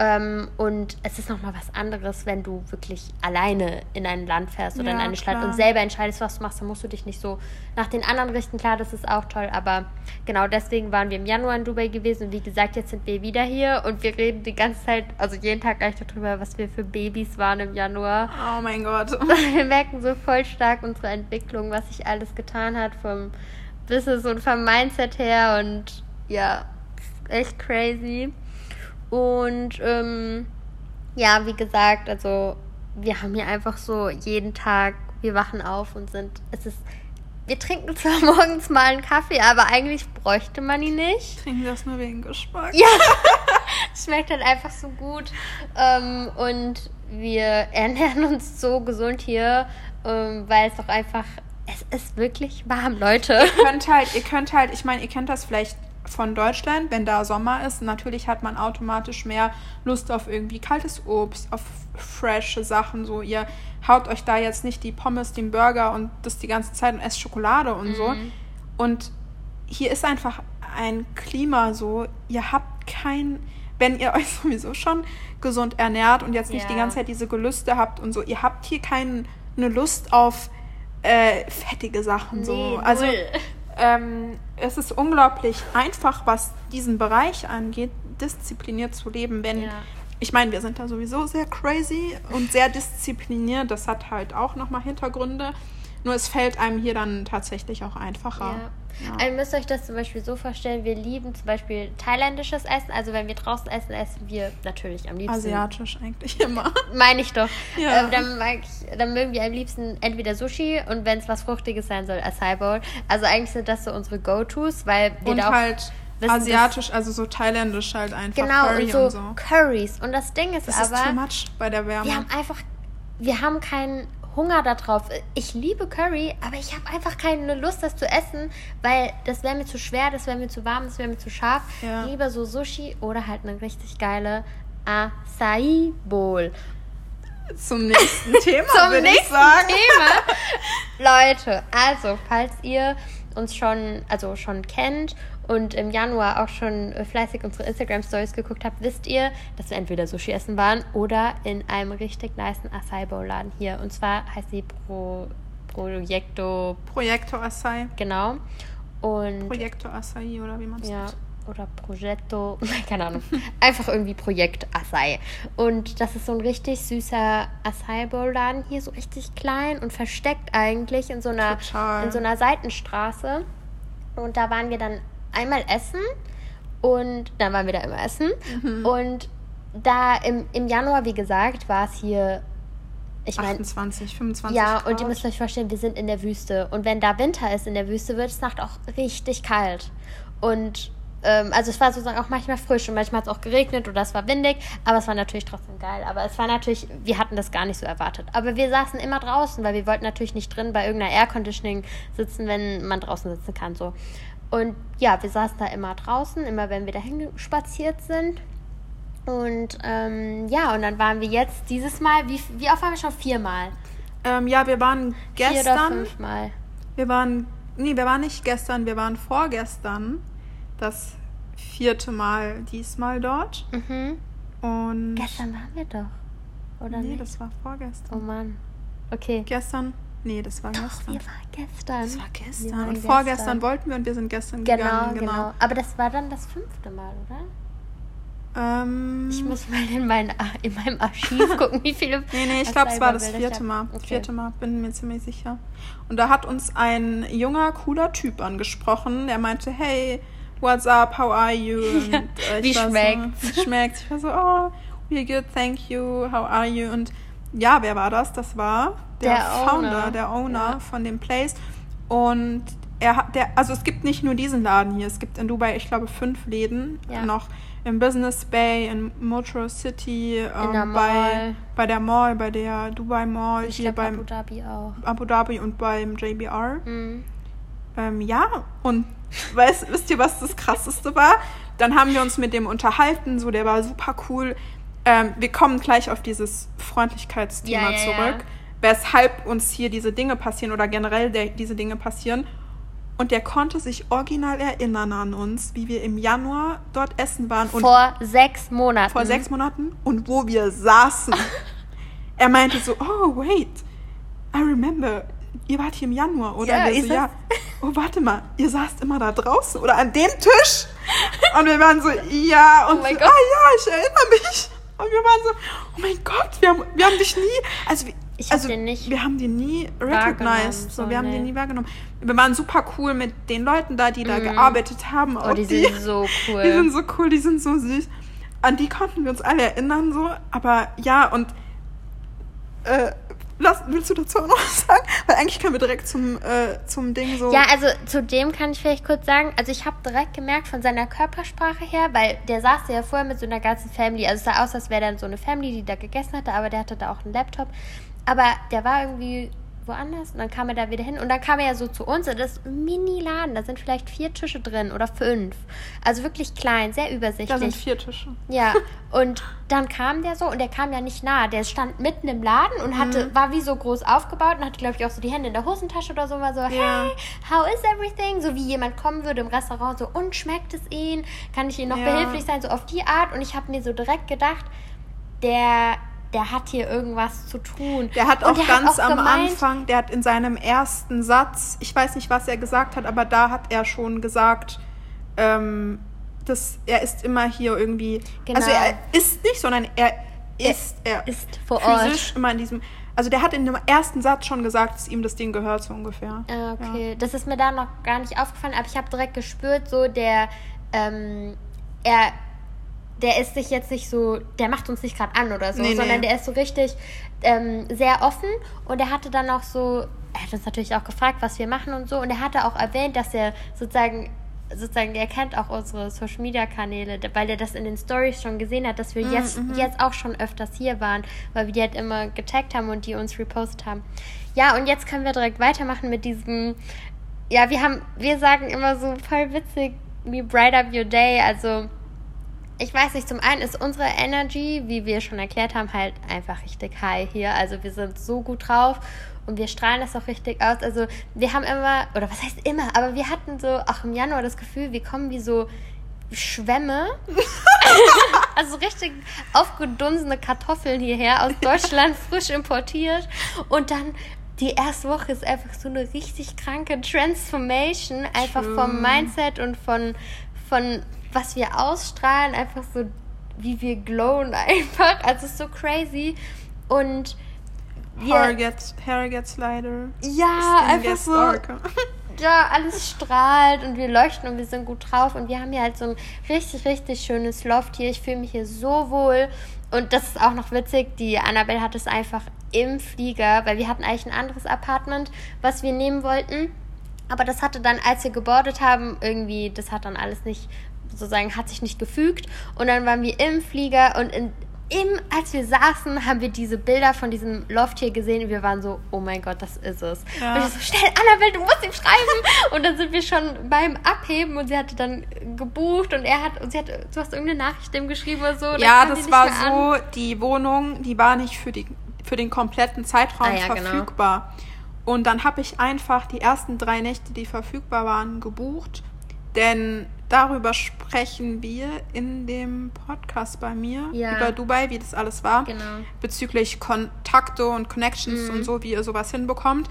Ähm, und es ist nochmal was anderes, wenn du wirklich alleine in ein Land fährst oder in Ja, eine Stadt klar. und selber entscheidest, was du machst, dann musst du dich nicht so nach den anderen richten. Klar, das ist auch toll, aber genau deswegen waren wir im Januar in Dubai gewesen und wie gesagt, jetzt sind wir wieder hier und wir reden die ganze Zeit, also jeden Tag gleich darüber, was wir für Babys waren im Januar. Oh mein Gott. Wir merken so voll stark unsere Entwicklung, was sich alles getan hat vom Business und vom Mindset her und ja, echt crazy. Und ähm, ja, wie gesagt, also wir haben hier einfach so jeden Tag, wir wachen auf und sind, es ist, wir trinken zwar morgens mal einen Kaffee, aber eigentlich bräuchte man ihn nicht. Trinken das nur wegen Geschmack? Ja, schmeckt halt einfach so gut. Ähm, und wir ernähren uns so gesund hier, ähm, weil es doch einfach, es ist wirklich warm, Leute. ihr könnt halt, ihr könnt halt, ich meine, ihr kennt das vielleicht von Deutschland, wenn da Sommer ist, natürlich hat man automatisch mehr Lust auf irgendwie kaltes Obst, auf frische Sachen, so ihr haut euch da jetzt nicht die Pommes, den Burger und das die ganze Zeit und esst Schokolade und so. Und hier ist einfach ein Klima so, ihr habt kein, wenn ihr euch sowieso schon gesund ernährt und jetzt nicht Ja. die ganze Zeit diese Gelüste habt und so, ihr habt hier keine Lust auf äh, fettige Sachen so. Nee, also null. Ähm, es ist unglaublich einfach, was diesen Bereich angeht, diszipliniert zu leben. Wenn Ja. ich meine, wir sind da sowieso sehr crazy und sehr diszipliniert. Das hat halt auch nochmal Hintergründe. Nur es fällt einem hier dann tatsächlich auch einfacher. Ja. Ja. Also ihr müsst euch das zum Beispiel so vorstellen, wir lieben zum Beispiel thailändisches Essen. Also wenn wir draußen essen, essen wir natürlich am liebsten. Asiatisch eigentlich immer. Meine ich doch. Ja. Ähm, dann, ich, dann mögen wir am liebsten entweder Sushi und wenn es was Fruchtiges sein soll, Acai Bowl. Also eigentlich sind das so unsere Go-Tos, weil wir Und da auch halt wissen, asiatisch, also so thailändisch halt einfach. genau Curry und so, und so. Curries. Und das Ding ist Das ist too aber, much bei der Wärme. wir haben einfach, wir haben keinen Hunger darauf. Ich liebe Curry, aber ich habe einfach keine Lust, das zu essen, weil das wäre mir zu schwer, das wäre mir zu warm, das wäre mir zu scharf. Ja. Lieber so Sushi oder halt eine richtig geile Acai Bowl. Zum nächsten Thema, Zum würde ich nächsten sagen. Thema. Leute, also, falls ihr uns schon, also schon kennt und im Januar auch schon äh, fleißig unsere Instagram-Stories geguckt habt, wisst ihr, dass wir entweder Sushi essen waren oder in einem richtig nice Acai Bowl Laden hier. Und zwar heißt sie Pro, Projekto. Projekto Acai. Genau. Und Projekto Acai oder wie man es ja, nennt. oder Progetto, keine Ahnung. Einfach irgendwie Projekt Acai. Und das ist so ein richtig süßer Acai Bowl Laden hier, so richtig klein und versteckt eigentlich in so einer Total. in so einer Seitenstraße. Und da waren wir dann einmal essen und dann waren wir da immer essen. Mhm. Und da im, im Januar, wie gesagt, war es hier, ich meine, 28, 25 ja, Grad. und ihr müsst euch vorstellen, wir sind in der Wüste. Und wenn da Winter ist in der Wüste, wird es nachts auch richtig kalt. Und ähm, also es war sozusagen auch manchmal frisch und manchmal hat es auch geregnet oder es war windig, aber es war natürlich trotzdem geil. Aber es war natürlich, wir hatten das gar nicht so erwartet. Aber wir saßen immer draußen, weil wir wollten natürlich nicht drin bei irgendeiner Air Conditioning sitzen, wenn man draußen sitzen kann. So. Und ja, wir saßen da immer draußen, immer wenn wir dahin spaziert sind. Und ähm, ja, und dann waren wir jetzt dieses Mal, wie, wie oft waren wir schon? Viermal. Ähm, ja, wir waren Vier oder gestern. fünfmal. Wir waren. Nee, wir waren nicht gestern, wir waren vorgestern. Das vierte Mal diesmal dort. Mhm. Und. Gestern waren wir doch. Oder Nee, nicht? das war vorgestern. Oh Mann. Okay. Gestern? Nee, das war Doch, gestern. wir waren gestern. Das war gestern. waren Und vorgestern gestern. wollten wir und wir sind gestern Genau, gegangen. genau, Aber das war dann das fünfte Mal, oder? Ähm, Ich muss mal in, mein, in meinem Archiv gucken, wie viele. Nee, nee, ich glaube, es war das vierte. Mal. Okay. Vierte Mal, bin mir ziemlich sicher. Und da hat uns ein junger, cooler Typ angesprochen. Der meinte, hey, what's up, how are you? Und, äh, wie schmeckt's? So, wie schmeckt's? Ich war so, oh, we're good, thank you, how are you? Und ja, wer war das? Das war der, Der Founder, Owner. der Owner Ja. von dem Place. Und er hat, der, also es gibt nicht nur diesen Laden hier, es gibt in Dubai, ich glaube, fünf Läden Ja. noch im Business Bay, in Metro City, ähm, bei, bei der Mall, bei der Dubai Mall, Ich hier beim Abu Dhabi auch. Abu Dhabi und beim JBR. Mhm. Ähm, ja, und weißt, wisst ihr, was das Krasseste war? Dann haben wir uns mit dem unterhalten, so der war super cool. Ähm, wir kommen gleich auf dieses Freundlichkeitsthema Ja, ja, zurück. Weshalb uns hier diese Dinge passieren oder generell der, diese Dinge passieren. Und der konnte sich original erinnern an uns, wie wir im Januar dort essen waren und Vor sechs Monaten. vor sechs Monaten und wo wir saßen. er meinte so, oh, wait, I remember, ihr wart hier im Januar, oder? Ja, ist so, ja. Oh, warte mal, ihr saßt immer da draußen oder an dem Tisch? Und wir waren so, ja, und Oh so, ah ja, ich erinnere mich. Und wir waren so, oh mein Gott, wir haben, wir haben dich nie, also, wir- Ich hab also den nicht wir haben den nie recognized, so, so, wir haben nee. den nie wahrgenommen. Wir waren super cool mit den Leuten da, die da gearbeitet haben. Oh, auch die sind so cool. die sind so cool, die sind so süß. An die konnten wir uns alle erinnern, so. Aber ja, und äh, lass, willst du dazu auch noch was sagen? Weil eigentlich können wir direkt zum, äh, zum Ding so. Ja, also zu dem kann ich vielleicht kurz sagen, also ich habe direkt gemerkt von seiner Körpersprache her, weil der saß ja vorher mit so einer ganzen Family, also es sah aus, als wäre dann so eine Family, die da gegessen hatte, aber der hatte da auch einen Laptop. Aber der war irgendwie woanders und dann kam er da wieder hin und dann kam er ja so zu uns und das ist ein Mini-Laden, da sind vielleicht vier Tische drin oder fünf. Also wirklich klein, sehr übersichtlich. da sind vier Tische. Ja, und dann kam der so und der kam ja nicht nah. Der stand mitten im Laden und hatte, war wie so groß aufgebaut und hatte, glaube ich, auch so die Hände in der Hosentasche oder so. War so, Ja. hey, how is everything? So wie jemand kommen würde im Restaurant, so, und schmeckt es Ihnen? Kann ich Ihnen noch Ja. behilflich sein? So auf die Art. Und ich habe mir so direkt gedacht, der, der hat hier irgendwas zu tun. Der hat auch der ganz auch am gemeint- Anfang, der hat in seinem ersten Satz, ich weiß nicht, was er gesagt hat, aber da hat er schon gesagt, ähm, dass er ist immer hier irgendwie. Genau. Also er ist nicht, sondern er ist, er, ist vor physisch immer in diesem. Also der hat in dem ersten Satz schon gesagt, dass ihm das Ding gehört, so ungefähr. Ah, okay. Das ist mir da noch gar nicht aufgefallen, aber ich habe direkt gespürt, so der, ähm, er, der ist sich jetzt nicht so, der macht uns nicht gerade an oder so, Nee, nee. sondern der ist so richtig ähm, sehr offen und er hatte dann auch so, er hat uns natürlich auch gefragt, was wir machen und so und er hatte auch erwähnt, dass er sozusagen sozusagen, er kennt auch unsere Social Media Kanäle, weil er das in den Stories schon gesehen hat, dass wir Mm, jetzt, mhm. jetzt auch schon öfters hier waren, weil wir die halt immer getaggt haben und die uns repostet haben. Ja, und jetzt können wir direkt weitermachen mit diesem, ja, wir haben, wir sagen immer so voll witzig, wie bright up your day, also ich weiß nicht, zum einen ist unsere Energy, wie wir schon erklärt haben, halt einfach richtig high hier. Also wir sind so gut drauf und wir strahlen das auch richtig aus. Also wir haben immer, oder was heißt immer, aber wir hatten so auch im Januar das Gefühl, wir kommen wie so Schwämme, also richtig aufgedunsene Kartoffeln hierher aus Deutschland, frisch importiert. Und dann die erste Woche ist einfach so eine richtig kranke Transformation, einfach True. vom Mindset und von, von was wir ausstrahlen, einfach so wie wir glowen einfach. Also es ist so crazy. Und wir, Hair gets, hair gets lighter. Ja, Skin einfach so. Darker. Ja, alles strahlt und wir leuchten und wir sind gut drauf. Und wir haben hier halt so ein richtig, richtig schönes Loft hier. Ich fühle mich hier so wohl. Und das ist auch noch witzig. Die Annabelle hat es einfach im Flieger, weil wir hatten eigentlich ein anderes Apartment, was wir nehmen wollten. Aber das hatte dann, als wir gebordet haben, irgendwie, das hat dann alles nicht sozusagen hat sich nicht gefügt. Und dann waren wir im Flieger und in, im, als wir saßen, haben wir diese Bilder von diesem Loft hier gesehen und wir waren so, oh mein Gott, das ist es. Ja. Und ich so, schnell, Annabelle, du musst ihm schreiben. und dann sind wir schon beim Abheben und sie hatte dann gebucht und er hat, und sie hat, du hast irgendeine Nachricht ihm geschrieben oder so. Ja, das war so, an. die Wohnung, die war nicht für, die, für den kompletten Zeitraum ah, ja, genau. verfügbar. Genau. Und dann habe ich einfach die ersten drei Nächte, die verfügbar waren, gebucht. Denn darüber sprechen wir in dem Podcast bei mir ja. über Dubai, wie das alles war. Genau. Bezüglich Kontakte und Connections mhm. und so, wie ihr sowas hinbekommt.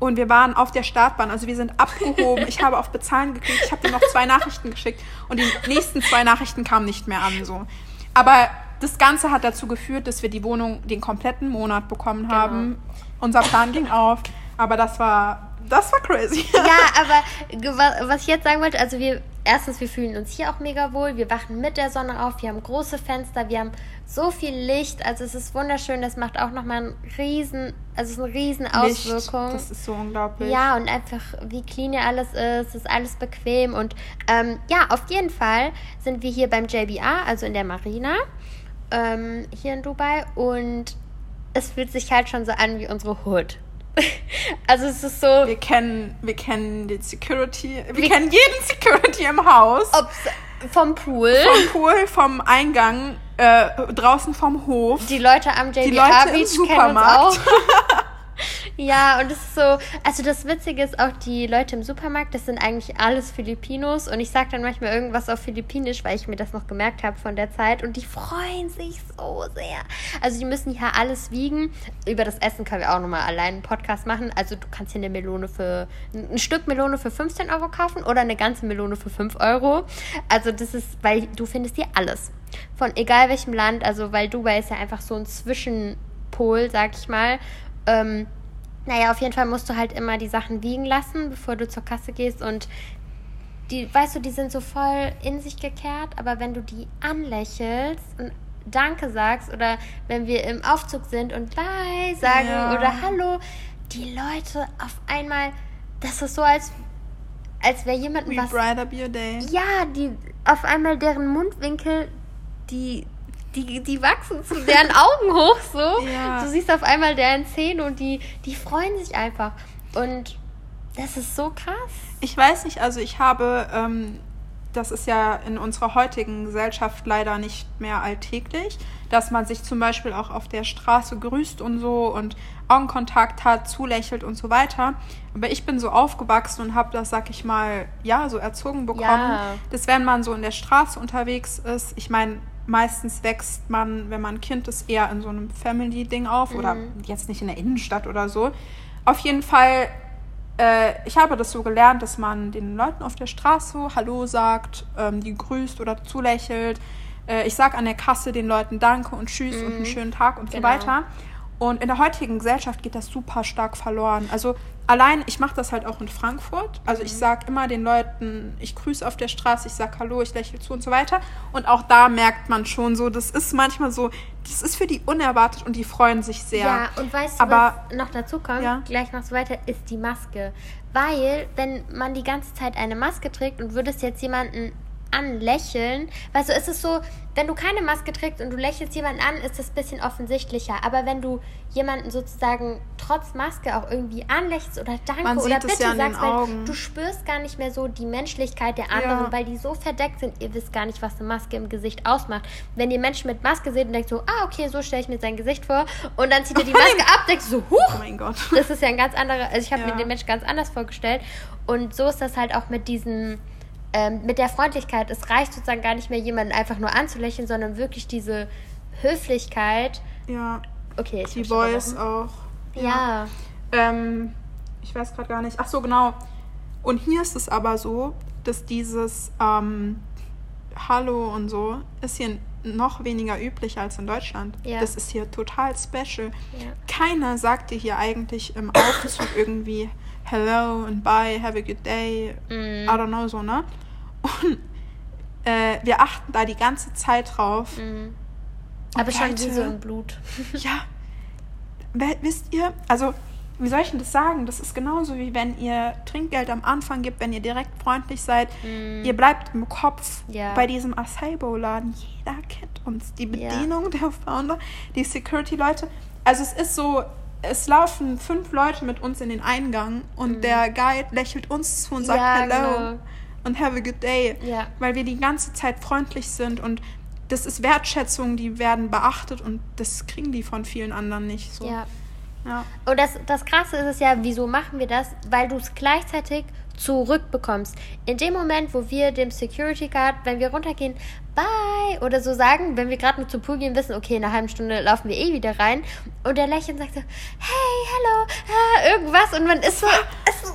Und wir waren auf der Startbahn, also wir sind abgehoben. ich habe auf Bezahlen geklickt, ich habe dir noch zwei Nachrichten geschickt und die nächsten zwei Nachrichten kamen nicht mehr an. So. Aber das Ganze hat dazu geführt, dass wir die Wohnung den kompletten Monat bekommen genau. haben. Unser Plan ging auf, aber das war das war crazy. ja, aber was ich jetzt sagen wollte, also wir, erstens, wir fühlen uns hier auch mega wohl, wir wachen mit der Sonne auf, wir haben große Fenster, wir haben so viel Licht, also es ist wunderschön, das macht auch nochmal einen riesen, also es ist eine riesen Auswirkung. Licht, das ist so unglaublich. Ja, und einfach, wie clean hier alles ist, ist alles bequem. Und ähm, ja, auf jeden Fall sind wir hier beim JBA, also in der Marina, ähm, hier in Dubai. Und es fühlt sich halt schon so an wie unsere Hood. Also es ist so. Wir kennen, wir kennen den Security. Wir, wir kennen jeden Security im Haus. vom Pool. Vom Pool, vom Eingang, äh, draußen vom Hof. Die Leute am JBA Beach kennen uns auch. Ja, und es ist so, also das Witzige ist auch, die Leute im Supermarkt, das sind eigentlich alles Filipinos und ich sage dann manchmal irgendwas auf Philippinisch, weil ich mir das noch gemerkt habe von der Zeit und die freuen sich so sehr. Also die müssen hier alles wiegen. Über das Essen können wir auch nochmal allein einen Podcast machen. Also du kannst hier eine Melone für, ein Stück Melone für 15 Euro kaufen oder eine ganze Melone für 5 Euro. Also das ist, weil du findest hier alles. Von egal welchem Land, also weil Dubai ist ja einfach so ein Zwischenpol, sag ich mal. Ähm, naja, auf jeden Fall musst du halt immer die Sachen wiegen lassen, bevor du zur Kasse gehst und die, weißt du, die sind so voll in sich gekehrt, aber wenn du die anlächelst und Danke sagst oder wenn wir im Aufzug sind und Bye sagen ja. oder Hallo, die Leute auf einmal, das ist so, als, als wäre jemand We was. Bright up your day. Ja, die auf einmal deren Mundwinkel, die die, die wachsen zu deren Augen hoch so. Ja. Du siehst auf einmal deren Zähne und die, die freuen sich einfach. Und das ist so krass. Ich weiß nicht, also ich habe, ähm, das ist ja in unserer heutigen Gesellschaft leider nicht mehr alltäglich, dass man sich zum Beispiel auch auf der Straße grüßt und so und Augenkontakt hat, zulächelt und so weiter. Aber ich bin so aufgewachsen und habe das, sag ich mal, ja, so erzogen bekommen, ja. dass wenn man so in der Straße unterwegs ist, ich meine, meistens wächst man, wenn man ein Kind ist, eher in so einem Family-Ding auf mhm. oder jetzt nicht in der Innenstadt oder so. Auf jeden Fall, äh, ich habe das so gelernt, dass man den Leuten auf der Straße Hallo sagt, ähm, die grüßt oder zulächelt. Äh, ich sage an der Kasse den Leuten Danke und Tschüss mhm. und einen mhm. schönen Tag und genau. so weiter. Und in der heutigen Gesellschaft geht das super stark verloren. Also allein, ich mache das halt auch in Frankfurt. Also ich mhm. sage immer den Leuten, ich grüße auf der Straße, ich sage Hallo, ich lächle zu und so weiter. Und auch da merkt man schon so, das ist manchmal so, das ist für die unerwartet und die freuen sich sehr. Ja, und weißt du, Aber, was noch dazu kommt, ja? gleich noch so weiter, ist die Maske. Weil, wenn man die ganze Zeit eine Maske trägt und würdest jetzt jemanden anlächeln. Weißt du, es ist so, wenn du keine Maske trägst und du lächelst jemanden an, ist das ein bisschen offensichtlicher. Aber wenn du jemanden sozusagen trotz Maske auch irgendwie anlächelst oder Danke oder Bitte ja sagst, weil du spürst gar nicht mehr so die Menschlichkeit der anderen, ja. weil die so verdeckt sind, ihr wisst gar nicht, was eine Maske im Gesicht ausmacht. Wenn ihr Menschen mit Maske seht und denkt so, ah, okay, so stelle ich mir sein Gesicht vor und dann zieht ihr die oh Maske ab, denkst so, huch, oh mein Gott. Das ist ja ein ganz anderer, also ich habe ja. mir den Menschen ganz anders vorgestellt und so ist das halt auch mit diesen ähm, mit der Freundlichkeit. Es reicht sozusagen gar nicht mehr, jemanden einfach nur anzulächeln, sondern wirklich diese Höflichkeit. Ja. Okay, ich Die Voice auch. Ja. ja. Ähm, ich weiß gerade gar nicht. Ach so, genau. Und hier ist es aber so, dass dieses ähm, Hallo und so ist hier noch weniger üblich als in Deutschland. Ja. Das ist hier total special. Ja. Keiner sagt dir hier eigentlich im Aufzug irgendwie Hello and bye, have a good day, mm. I don't know so, ne? Und äh, wir achten da die ganze Zeit drauf. Mhm. Aber schon wie so im Blut. ja. Wisst ihr, also, wie soll ich denn das sagen? Das ist genauso wie wenn ihr Trinkgeld am Anfang gibt, wenn ihr direkt freundlich seid. Mm. Ihr bleibt im Kopf ja. bei diesem Acai-Bowl-Laden. Jeder kennt uns. Die Bedienung, ja. der Founder, die Security-Leute. Also es ist so, es laufen fünf Leute mit uns in den Eingang und mm. der Guide lächelt uns zu und sagt ja, Hello. Genau und have a good day. Ja. Weil wir die ganze Zeit freundlich sind und das ist Wertschätzung, die werden beachtet und das kriegen die von vielen anderen nicht. So. Ja. Ja. Und das, das Krasse ist es ja, wieso machen wir das? Weil du es gleichzeitig zurückbekommst. In dem Moment, wo wir dem Security Guard, wenn wir runtergehen, bye oder so sagen, wenn wir gerade nur zum Pool gehen, wissen, okay, in einer halben Stunde laufen wir eh wieder rein und der lächelt und sagt so, hey, hello, ah, irgendwas und man ist so, ist,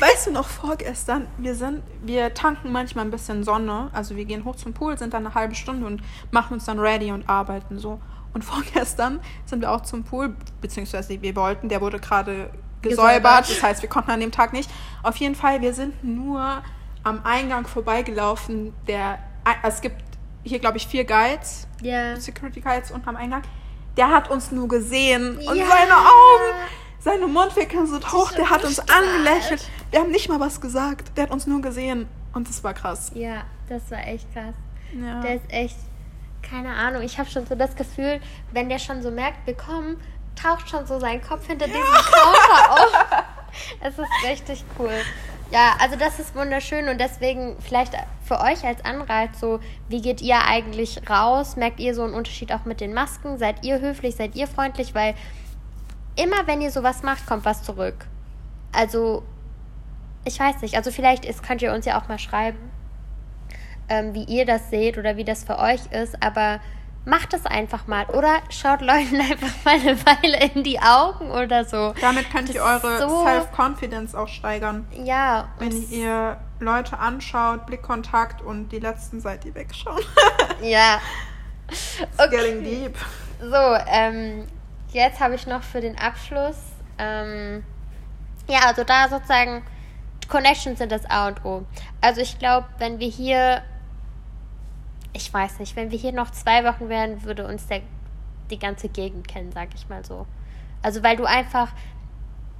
Weißt du noch, vorgestern, wir sind, wir tanken manchmal ein bisschen Sonne. Also wir gehen hoch zum Pool, sind dann eine halbe Stunde und machen uns dann ready und arbeiten so. Und vorgestern sind wir auch zum Pool, beziehungsweise wir wollten, der wurde gerade gesäubert, das heißt, wir konnten an dem Tag nicht. Auf jeden Fall, wir sind nur am Eingang vorbeigelaufen. Der, es gibt hier, glaube ich, vier Guides, yeah. Security Guides unten am Eingang. Der hat uns nur gesehen und ja. seine Augen seine Mundwinkel sind hoch, der hat uns angelächelt. Wir haben nicht mal was gesagt. Der hat uns nur gesehen. Und das war krass. Ja, das war echt krass. Ja. Der ist echt, keine Ahnung, ich habe schon so das Gefühl, wenn der schon so merkt, wir kommen, taucht schon so sein Kopf hinter diesem Counter auf. Es ist richtig cool. Ja, also das ist wunderschön und deswegen vielleicht für euch als Anreiz so, wie geht ihr eigentlich raus? Merkt ihr so einen Unterschied auch mit den Masken? Seid ihr höflich? Seid ihr freundlich? Weil immer wenn ihr sowas macht, kommt was zurück. Also, ich weiß nicht. Also vielleicht ist, könnt ihr uns ja auch mal schreiben, ähm, wie ihr das seht oder wie das für euch ist. Aber macht es einfach mal. Oder schaut Leuten einfach mal eine Weile in die Augen oder so. Damit könnt das ihr eure so Self-Confidence auch steigern. Ja. Wenn ihr Leute anschaut, Blickkontakt und die letzten seid ihr wegschauen. ja. It's okay. getting deep. So, ähm, jetzt habe ich noch für den Abschluss, ähm, ja, also da sozusagen, Connections sind das A und O. Also ich glaube, wenn wir hier, ich weiß nicht, wenn wir hier noch zwei Wochen wären, würde uns der, die ganze Gegend kennen, sag ich mal so. Also weil du einfach,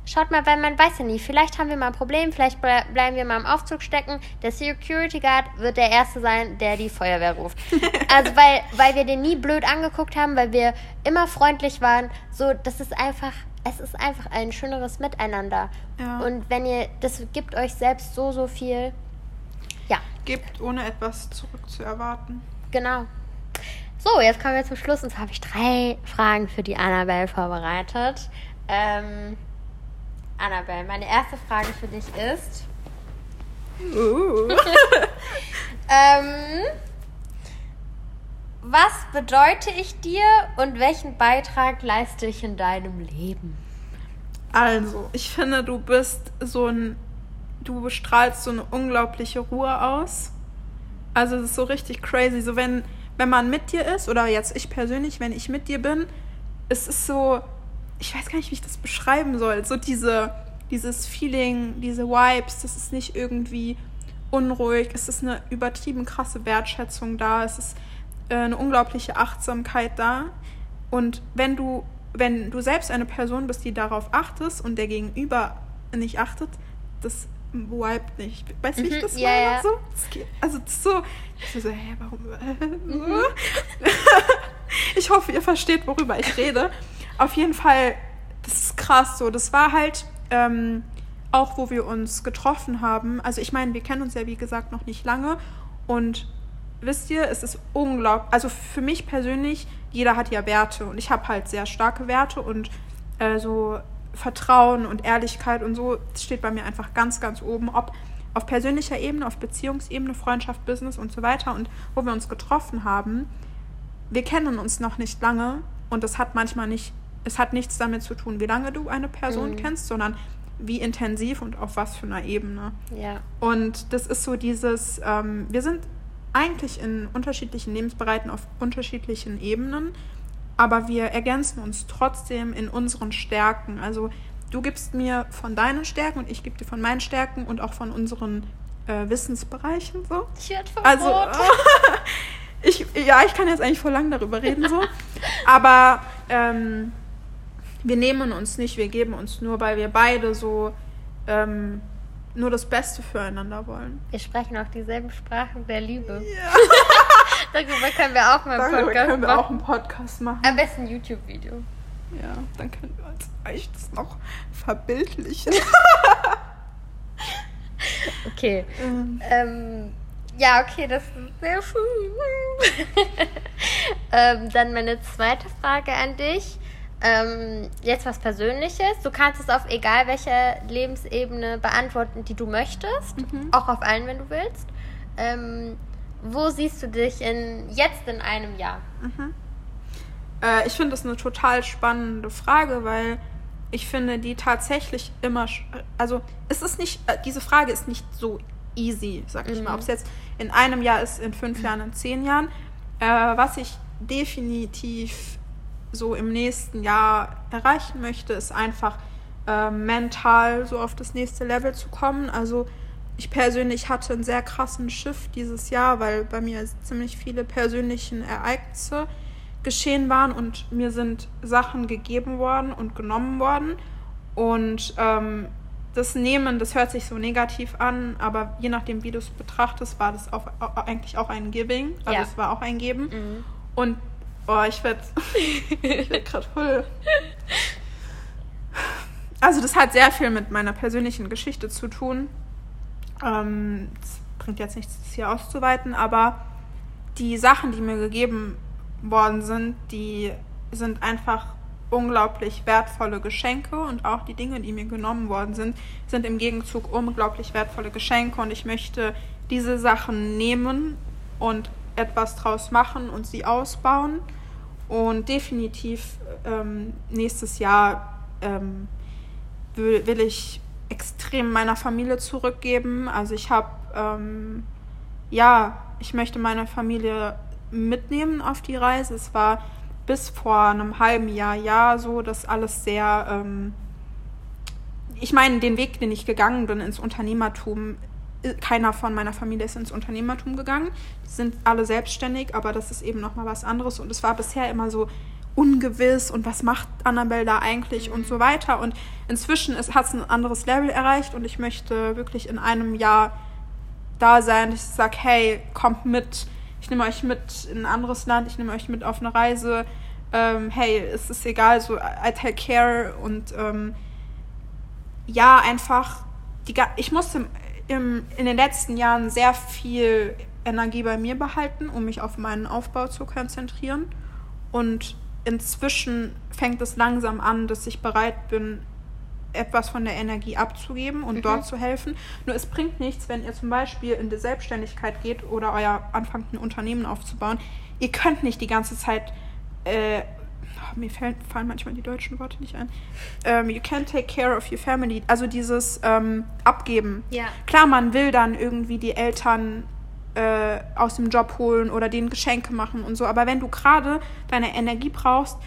schaut mal, weil man weiß ja nie, vielleicht haben wir mal ein Problem, vielleicht ble bleiben wir mal im Aufzug stecken. Der Security Guard wird der Erste sein, der die Feuerwehr ruft. also weil, weil wir den nie blöd angeguckt haben, weil wir immer freundlich waren. So, das ist einfach, es ist einfach ein schöneres Miteinander. Ja. Und wenn ihr, das gibt euch selbst so, so viel. Ja. Gibt, ohne etwas zurückzuerwarten. Genau. So, jetzt kommen wir zum Schluss. Und zwar habe ich drei Fragen für die Annabelle vorbereitet. Ähm, Annabelle, meine erste Frage für dich ist. Uh. ähm, was bedeute ich dir und welchen Beitrag leiste ich in deinem Leben? Also, ich finde, du bist so ein. Du strahlst so eine unglaubliche Ruhe aus. Also, es ist so richtig crazy. So, wenn, wenn man mit dir ist, oder jetzt ich persönlich, wenn ich mit dir bin, es ist so ich weiß gar nicht, wie ich das beschreiben soll. So diese, dieses Feeling, diese Vibes, das ist nicht irgendwie unruhig, es ist eine übertrieben krasse Wertschätzung da, es ist äh, eine unglaubliche Achtsamkeit da. Und wenn du, wenn du selbst eine Person bist, die darauf achtest und der Gegenüber nicht achtet, das vibet nicht. Weißt du, wie ich Mhm, das ja, meine? ja. So, also so, ich so, hä, warum? Mhm. ich hoffe, ihr versteht, worüber ich rede. Auf jeden Fall, das ist krass so. Das war halt ähm, auch, wo wir uns getroffen haben. Also ich meine, wir kennen uns ja, wie gesagt, noch nicht lange. Und wisst ihr, es ist unglaublich. Also für mich persönlich, jeder hat ja Werte. Und ich habe halt sehr starke Werte. Und äh, so Vertrauen und Ehrlichkeit und so das steht bei mir einfach ganz, ganz oben. Ob auf persönlicher Ebene, auf Beziehungsebene, Freundschaft, Business und so weiter. Und wo wir uns getroffen haben, wir kennen uns noch nicht lange und es hat manchmal nicht, es hat nichts damit zu tun, wie lange du eine Person Mhm. kennst, sondern wie intensiv und auf was für einer Ebene. Ja. Und das ist so dieses, ähm, wir sind eigentlich in unterschiedlichen Lebensbereichen auf unterschiedlichen Ebenen, aber wir ergänzen uns trotzdem in unseren Stärken. Also du gibst mir von deinen Stärken und ich gebe dir von meinen Stärken und auch von unseren äh, Wissensbereichen so. Ich werde Also, Rot. ich, ja, ich kann jetzt eigentlich voll lang darüber reden, so. Aber ähm, wir nehmen uns nicht, wir geben uns nur, weil wir beide so ähm, nur das Beste füreinander wollen. Wir sprechen auch dieselben Sprachen der Liebe. Ja. Darüber können wir auch mal einen Darüber Podcast können wir machen. auch einen Podcast machen. Am besten ein YouTube-Video. Ja, dann können wir uns echt noch verbildlichen. Okay. Ähm, Ähm, ja, okay, das ist sehr schön. ähm, dann meine zweite Frage an dich. Ähm, jetzt was Persönliches. Du kannst es auf egal welcher Lebensebene beantworten, die du möchtest. Mhm. Auch auf allen, wenn du willst. Ähm, wo siehst du dich in, jetzt in einem Jahr? Äh, ich finde das eine total spannende Frage, weil ich finde die tatsächlich immer, also es ist nicht, äh, diese Frage ist nicht so easy, sag ich Mhm. mal. Ob es jetzt in einem Jahr ist, in fünf Jahren, in zehn Jahren. Äh, was ich definitiv so im nächsten Jahr erreichen möchte, ist einfach äh, mental so auf das nächste Level zu kommen. Also ich persönlich hatte einen sehr krassen Shift dieses Jahr, weil bei mir ziemlich viele persönliche Ereignisse geschehen waren und mir sind Sachen gegeben worden und genommen worden. Und ähm, das Nehmen, das hört sich so negativ an, aber je nachdem, wie du es betrachtest, war das auch, au- eigentlich auch ein Giving. Also Ja. es war auch ein Geben. Mhm. Und oh, ich werde ich werd gerade voll. Also das hat sehr viel mit meiner persönlichen Geschichte zu tun. Ähm, es bringt jetzt nichts, das hier auszuweiten, aber die Sachen, die mir gegeben worden sind, die sind einfach unglaublich wertvolle Geschenke und auch die Dinge, die mir genommen worden sind, sind im Gegenzug unglaublich wertvolle Geschenke und ich möchte diese Sachen nehmen und etwas draus machen und sie ausbauen und definitiv ähm, nächstes Jahr ähm, will, will ich extrem meiner Familie zurückgeben. Also ich habe, ähm, ja, ich möchte meine Familie mitnehmen auf die Reise. Es war bis vor einem halben Jahr, ja, so, dass alles sehr, ähm, ich meine, den Weg, den ich gegangen bin ins Unternehmertum, keiner von meiner Familie ist ins Unternehmertum gegangen. Die sind alle selbstständig, aber das ist eben nochmal was anderes. Und es war bisher immer so ungewiss und was macht Annabelle da eigentlich und so weiter. Und inzwischen hat es ein anderes Level erreicht und ich möchte wirklich in einem Jahr da sein. Ich sage, hey, kommt mit, ich nehme euch mit in ein anderes Land, ich nehme euch mit auf eine Reise. Ähm, hey, es ist egal, so I take care und ähm, ja, einfach, die, ich musste im, in den letzten Jahren sehr viel Energie bei mir behalten, um mich auf meinen Aufbau zu konzentrieren. Und inzwischen fängt es langsam an, dass ich bereit bin, etwas von der Energie abzugeben und dort zu helfen. Nur es bringt nichts, wenn ihr zum Beispiel in die Selbstständigkeit geht oder euer anfangt, ein Unternehmen aufzubauen. Ihr könnt nicht die ganze Zeit, äh, oh, mir fallen, fallen manchmal die deutschen Worte nicht ein, ähm, you can't take care of your family. Also dieses ähm, Abgeben. Ja. Klar, man will dann irgendwie die Eltern äh, aus dem Job holen oder denen Geschenke machen und so, aber wenn du gerade deine Energie brauchst,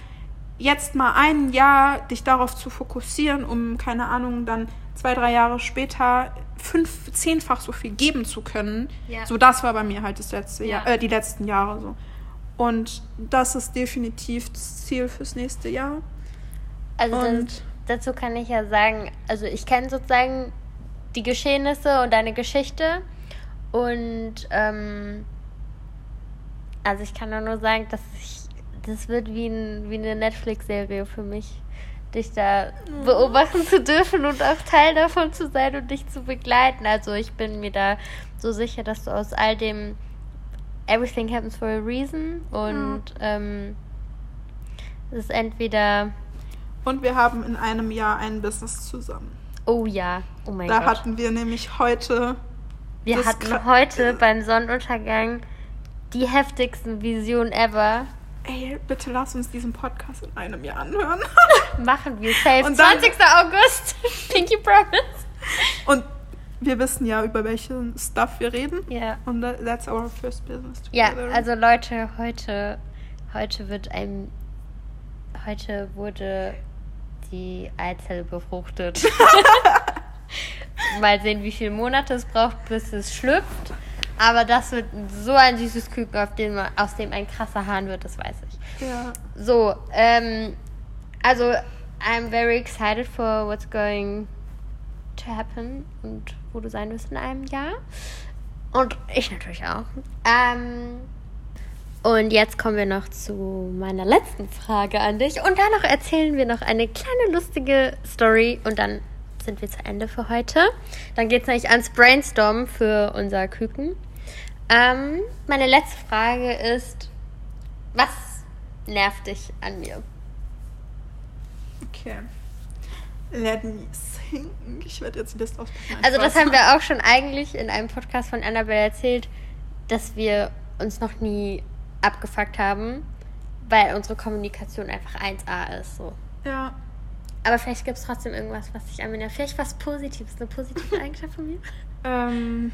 jetzt mal ein Jahr dich darauf zu fokussieren, um, keine Ahnung, dann zwei, drei Jahre später fünf, zehnfach so viel geben zu können. Ja. So, das war bei mir halt das letzte Ja. Jahr, äh, die letzten Jahre so. Und das ist definitiv das Ziel fürs nächste Jahr. Also das, dazu kann ich ja sagen, also ich kenne sozusagen die Geschehnisse und deine Geschichte. Und ähm, also ich kann nur sagen, dass ich, das wird wie, ein, wie eine Netflix-Serie für mich, dich da beobachten zu dürfen und auch Teil davon zu sein und dich zu begleiten. Also ich bin mir da so sicher, dass du aus all dem Everything happens for a reason und ähm, es ist entweder Und wir haben in einem Jahr ein Business zusammen. oh ja, oh mein Da Gott. hatten wir nämlich heute. Wir hatten Kra- heute beim Sonnenuntergang die heftigsten Visionen ever. Ey, bitte lass uns diesen Podcast in einem Jahr anhören. Machen wir safe. Und dann- 20. August. Pinky Promise. Und wir wissen ja, über welchen Stuff wir reden. Ja. Und that- that's our first business Ja, together. also Leute, heute, heute wird ein, heute wurde die Eizelle befruchtet. Mal sehen, wie viele Monate es braucht, bis es schlüpft. Aber das wird so ein süßes Küken, auf dem, aus dem ein krasser Hahn wird, das weiß ich. Ja. So, ähm, also I'm very excited for what's going to happen und wo du sein wirst in einem Jahr. Und ich natürlich auch. Ähm, und jetzt kommen wir noch zu meiner letzten Frage an dich. Und danach erzählen wir noch eine kleine lustige Story und dann sind wir zu Ende für heute. Dann geht es nämlich ans Brainstorm für unser Küken. Ähm, meine letzte Frage ist, was nervt dich an mir? Okay. Let me sing. Ich werde jetzt Liste auspacken. Also das haben wir auch schon eigentlich in einem Podcast von Annabelle erzählt, dass wir uns noch nie abgefuckt haben, weil unsere Kommunikation einfach 1A ist. So. Ja. Aber vielleicht gibt es trotzdem irgendwas, was dich an mir nervt. Vielleicht was Positives, eine positive Eigenschaft von mir. Ähm.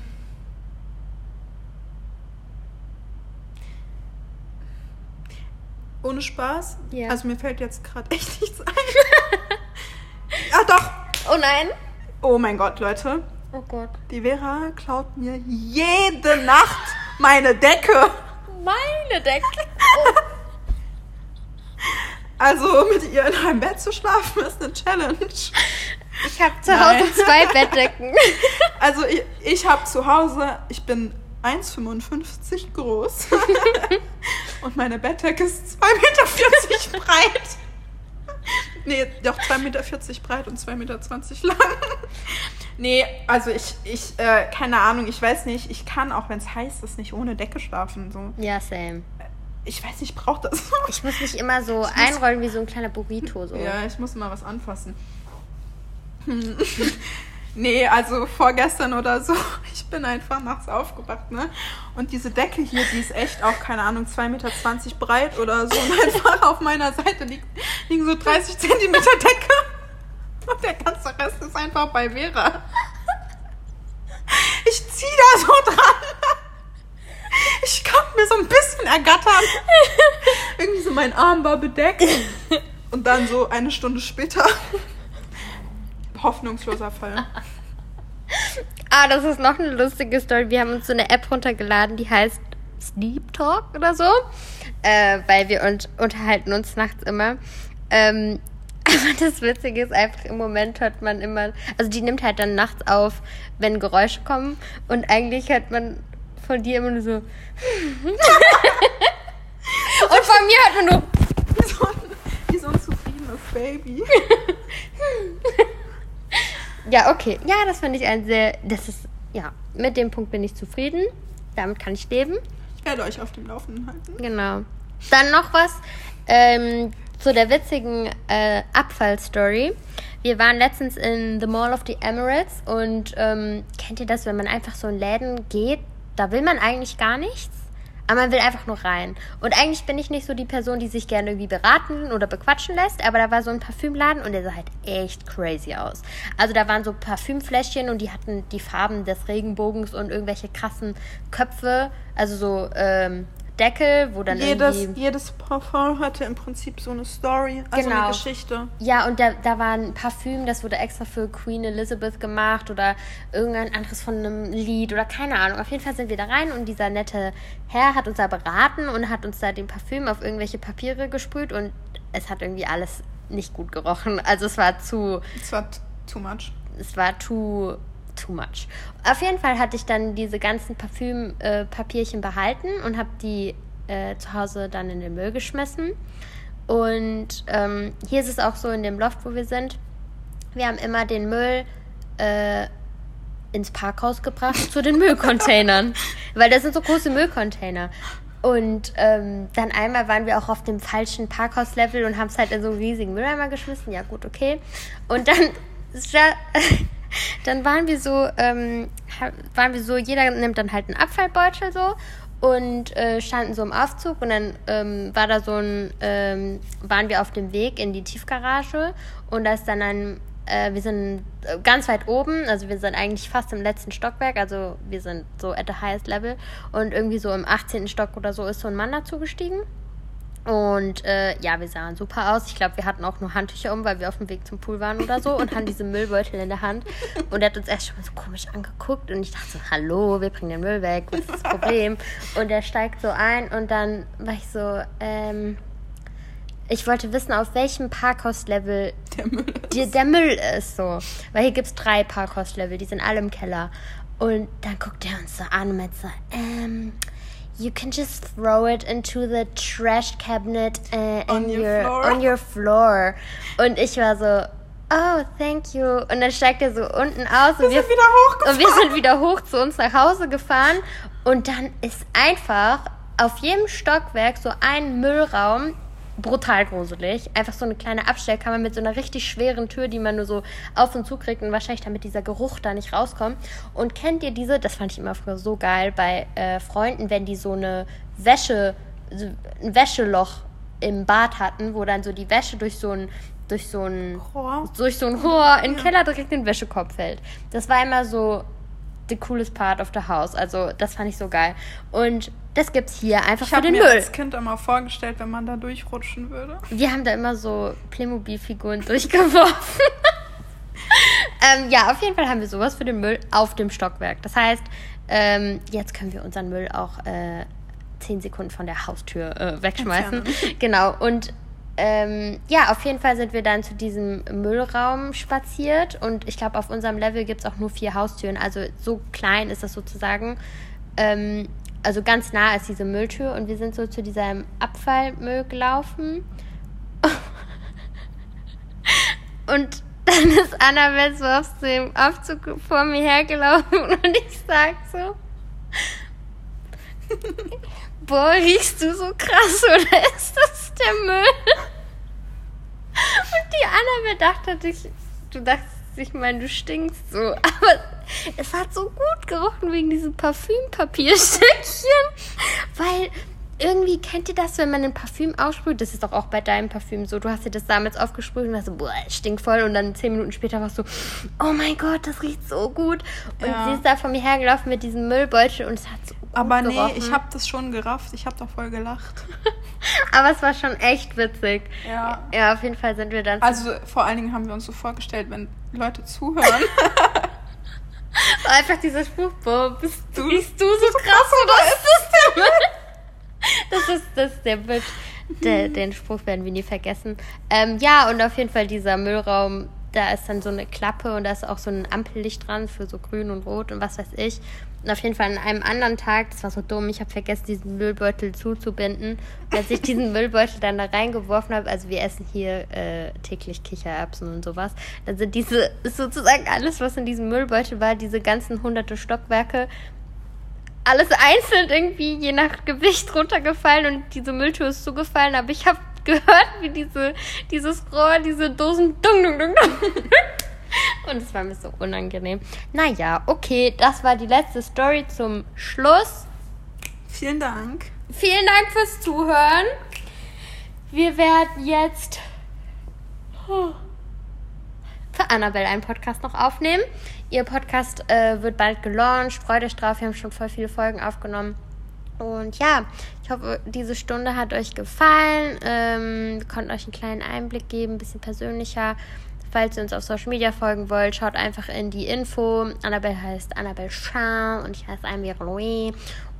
Ohne Spaß. Ja. Also mir fällt jetzt gerade echt nichts ein. ah doch. Oh nein! Oh mein Gott, Leute. Oh Gott. Die Vera klaut mir jede Nacht meine Decke. Meine Decke! Also mit ihr in einem Bett zu schlafen ist eine Challenge. Ich habe zu Hause Nein. zwei Bettdecken. Also ich, ich habe zu Hause, ich bin 1,55 groß und meine Bettdecke ist 2,40 Meter breit. Nee, doch 2,40 Meter breit und 2,20 Meter lang. Nee, also ich, ich, äh, keine Ahnung, ich weiß nicht, ich kann auch, wenn es heiß ist, nicht ohne Decke schlafen. So. Ja, same. Ich weiß nicht, ich brauche das. Ich muss mich immer so einrollen wie so ein kleiner Burrito. So. Ja, ich muss mal was anfassen. Hm. nee, also vorgestern oder so, ich bin einfach nachts aufgewacht, ne? Und diese Decke hier, die ist echt auch, keine Ahnung, 2,20 Meter breit oder so. Und einfach auf meiner Seite liegt, liegen so 30 Zentimeter Decke. Und der ganze Rest ist einfach bei Vera. Ich zieh da so dran. Ich kann mir so ein bisschen ergattern. Irgendwie so mein Arm war bedeckt. Und dann so eine Stunde später. Hoffnungsloser Fall. Ah, das ist noch eine lustige Story. Wir haben uns so eine App runtergeladen, die heißt Sleep Talk oder so. Äh, weil wir uns unterhalten uns nachts immer. Ähm, aber das Witzige ist einfach, im Moment hört man immer, also die nimmt halt dann nachts auf, wenn Geräusche kommen. Und eigentlich hört man von dir immer nur so. und von mir hört man nur. Wie so ein, wie so ein zufriedenes Baby. Ja, okay. Ja, das finde ich ein sehr. Das ist. Ja, mit dem Punkt bin ich zufrieden. Damit kann ich leben. Ich werde euch auf dem Laufenden halten. Genau. Dann noch was ähm, zu der witzigen äh, Abfallstory. Wir waren letztens in The Mall of the Emirates und ähm, kennt ihr das, wenn man einfach so in Läden geht, da will man eigentlich gar nichts, aber man will einfach nur rein. Und eigentlich bin ich nicht so die Person, die sich gerne irgendwie beraten oder bequatschen lässt, aber da war so ein Parfümladen und der sah halt echt crazy aus. Also da waren so Parfümfläschchen und die hatten die Farben des Regenbogens und irgendwelche krassen Köpfe, also so ähm, Deckel, wo dann Jedes, irgendwie... jedes Parfum hatte im Prinzip so eine Story, also Genau. eine Geschichte. Ja, und da, da war ein Parfüm, das wurde extra für Queen Elizabeth gemacht oder irgendein anderes von einem Lied oder keine Ahnung. Auf jeden Fall sind wir da rein und dieser nette Herr hat uns da beraten und hat uns da den Parfüm auf irgendwelche Papiere gesprüht und es hat irgendwie alles nicht gut gerochen. Also es war zu, Es war too much. es war too too much. Auf jeden Fall hatte ich dann diese ganzen Parfümpapierchen äh, behalten und habe die äh, zu Hause dann in den Müll geschmissen. Und ähm, hier ist es auch so in dem Loft, wo wir sind. Wir haben immer den Müll äh, ins Parkhaus gebracht zu den Müllcontainern. Weil das sind so große Müllcontainer. Und ähm, dann einmal waren wir auch auf dem falschen Parkhauslevel und haben es halt in so einen riesigen Mülleimer geschmissen. Ja, gut, okay. Und dann, dann waren wir so, ähm, waren wir so, jeder nimmt dann halt einen Abfallbeutel so und äh, standen so im Aufzug und dann ähm, war da so ein, ähm, waren wir auf dem Weg in die Tiefgarage und da ist dann ein äh, wir sind äh, ganz weit oben, also wir sind eigentlich fast im letzten Stockwerk, also wir sind so at the highest level. Und irgendwie so im 18. Stock oder so ist so ein Mann dazu gestiegen. Und äh, ja, wir sahen super aus. Ich glaube, wir hatten auch nur Handtücher um, weil wir auf dem Weg zum Pool waren oder so und haben diese Müllbeutel in der Hand. Und er hat uns erst schon mal so komisch angeguckt und ich dachte so, hallo, wir bringen den Müll weg, was ist das Problem? Und er steigt so ein und dann war ich so, ähm, ich wollte wissen, auf welchem Parkhauslevel der Müll ist. Die, der Müll ist so. Weil hier gibt es drei Parkhauslevel, die sind alle im Keller. Und dann guckt er uns so an und meint so, ähm, you can just throw it into the trash cabinet uh, on, your, your floor. on your floor. Und ich war so, oh, thank you. Und dann steigt er so unten aus wir und, wir, und wir sind wieder hoch zu uns nach Hause gefahren. Und dann ist einfach auf jedem Stockwerk so ein Müllraum, brutal gruselig. Einfach so eine kleine Abstellkammer mit so einer richtig schweren Tür, die man nur so auf und zu kriegt und wahrscheinlich damit dieser Geruch da nicht rauskommt. Und kennt ihr diese, das fand ich immer früher so geil, bei äh, Freunden, wenn die so eine Wäsche, so ein Wäscheloch im Bad hatten, wo dann so die Wäsche durch so ein durch so ein Rohr. durch so ein Rohr in den Keller direkt in den Wäschekorb fällt. Das war immer so the coolest part of the house. Also das fand ich so geil. Und das gibt's hier einfach ich für den Müll. Mir als Kind immer vorgestellt, wenn man da durchrutschen würde. Wir haben da immer so Playmobil-Figuren durchgeworfen. ähm, ja, auf jeden Fall haben wir sowas für den Müll auf dem Stockwerk. Das heißt, ähm, jetzt können wir unseren Müll auch äh, zehn Sekunden von der Haustür äh, wegschmeißen. Entfernen. Genau. Und ähm, ja, auf jeden Fall sind wir dann zu diesem Müllraum spaziert und ich glaube, auf unserem Level gibt es auch nur vier Haustüren. Also so klein ist das sozusagen. Ähm, also ganz nah ist diese Mülltür und wir sind so zu diesem Abfallmüll gelaufen. und dann ist Annabelle so auf dem Aufzug vor mir hergelaufen und ich sag so, boah, riechst du so krass oder ist das der Müll? Und die Annabelle dachte, du dachtest, ich meine, du stinkst so. Aber es hat so gut gerochen wegen diesem Parfümpapierstückchen. Weil irgendwie kennt ihr das, wenn man ein Parfüm aussprüht? Das ist doch auch bei deinem Parfüm so. Du hast dir das damals aufgesprüht und hast so, boah, es stinkt voll. Und dann zehn Minuten später warst du, oh mein Gott, das riecht so gut. Und ja. sie ist da von mir hergelaufen mit diesem Müllbeutel und es hat so Aber nee, gerochen. ich habe das schon gerafft. Ich habe doch voll gelacht. Aber es war schon echt witzig. Ja. Ja, auf jeden Fall sind wir dann. Also vor allen Dingen haben wir uns so vorgestellt, wenn Leute zuhören. Einfach dieser Spruch, boah, bist du, bist du so krass oder ist das der? Das ist, das ist der Witz. Der, den Spruch werden wir nie vergessen. Ähm, ja, und auf jeden Fall dieser Müllraum, da ist dann so eine Klappe und da ist auch so ein Ampellicht dran für so grün und rot und was weiß ich. Auf jeden Fall an einem anderen Tag, das war so dumm, ich habe vergessen, diesen Müllbeutel zuzubinden. Und als ich diesen Müllbeutel dann da reingeworfen habe, also wir essen hier äh, täglich Kichererbsen und sowas, dann sind diese, sozusagen alles, was in diesem Müllbeutel war, diese ganzen hunderte Stockwerke, alles einzeln irgendwie je nach Gewicht runtergefallen und diese Mülltür ist zugefallen, aber ich habe gehört, wie diese, dieses Rohr, diese Dosen dung, dung, dung, dung. Und es war mir so unangenehm. Naja, okay, das war die letzte Story zum Schluss. Vielen Dank. Vielen Dank fürs Zuhören. Wir werden jetzt für Annabelle einen Podcast noch aufnehmen. Ihr Podcast äh, wird bald gelauncht. Freut euch drauf. Wir haben schon voll viele Folgen aufgenommen. Und ja, ich hoffe, diese Stunde hat euch gefallen. Ähm, wir konnten euch einen kleinen Einblick geben, ein bisschen persönlicher. Falls ihr uns auf Social Media folgen wollt, schaut einfach in die Info. Annabelle heißt Annabelle Chan und ich heiße Amir Louis.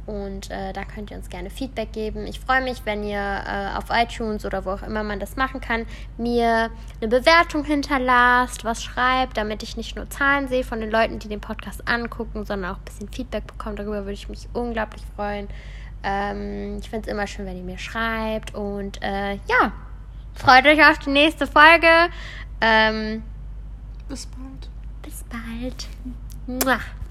Und äh, da könnt ihr uns gerne Feedback geben. Ich freue mich, wenn ihr äh, auf iTunes oder wo auch immer man das machen kann, mir eine Bewertung hinterlasst, was schreibt, damit ich nicht nur Zahlen sehe von den Leuten, die den Podcast angucken, sondern auch ein bisschen Feedback bekomme. Darüber würde ich mich unglaublich freuen. Ähm, ich finde es immer schön, wenn ihr mir schreibt. Und äh, ja, freut euch auf die nächste Folge. Ähm, Bis bald. bis bald. Mua.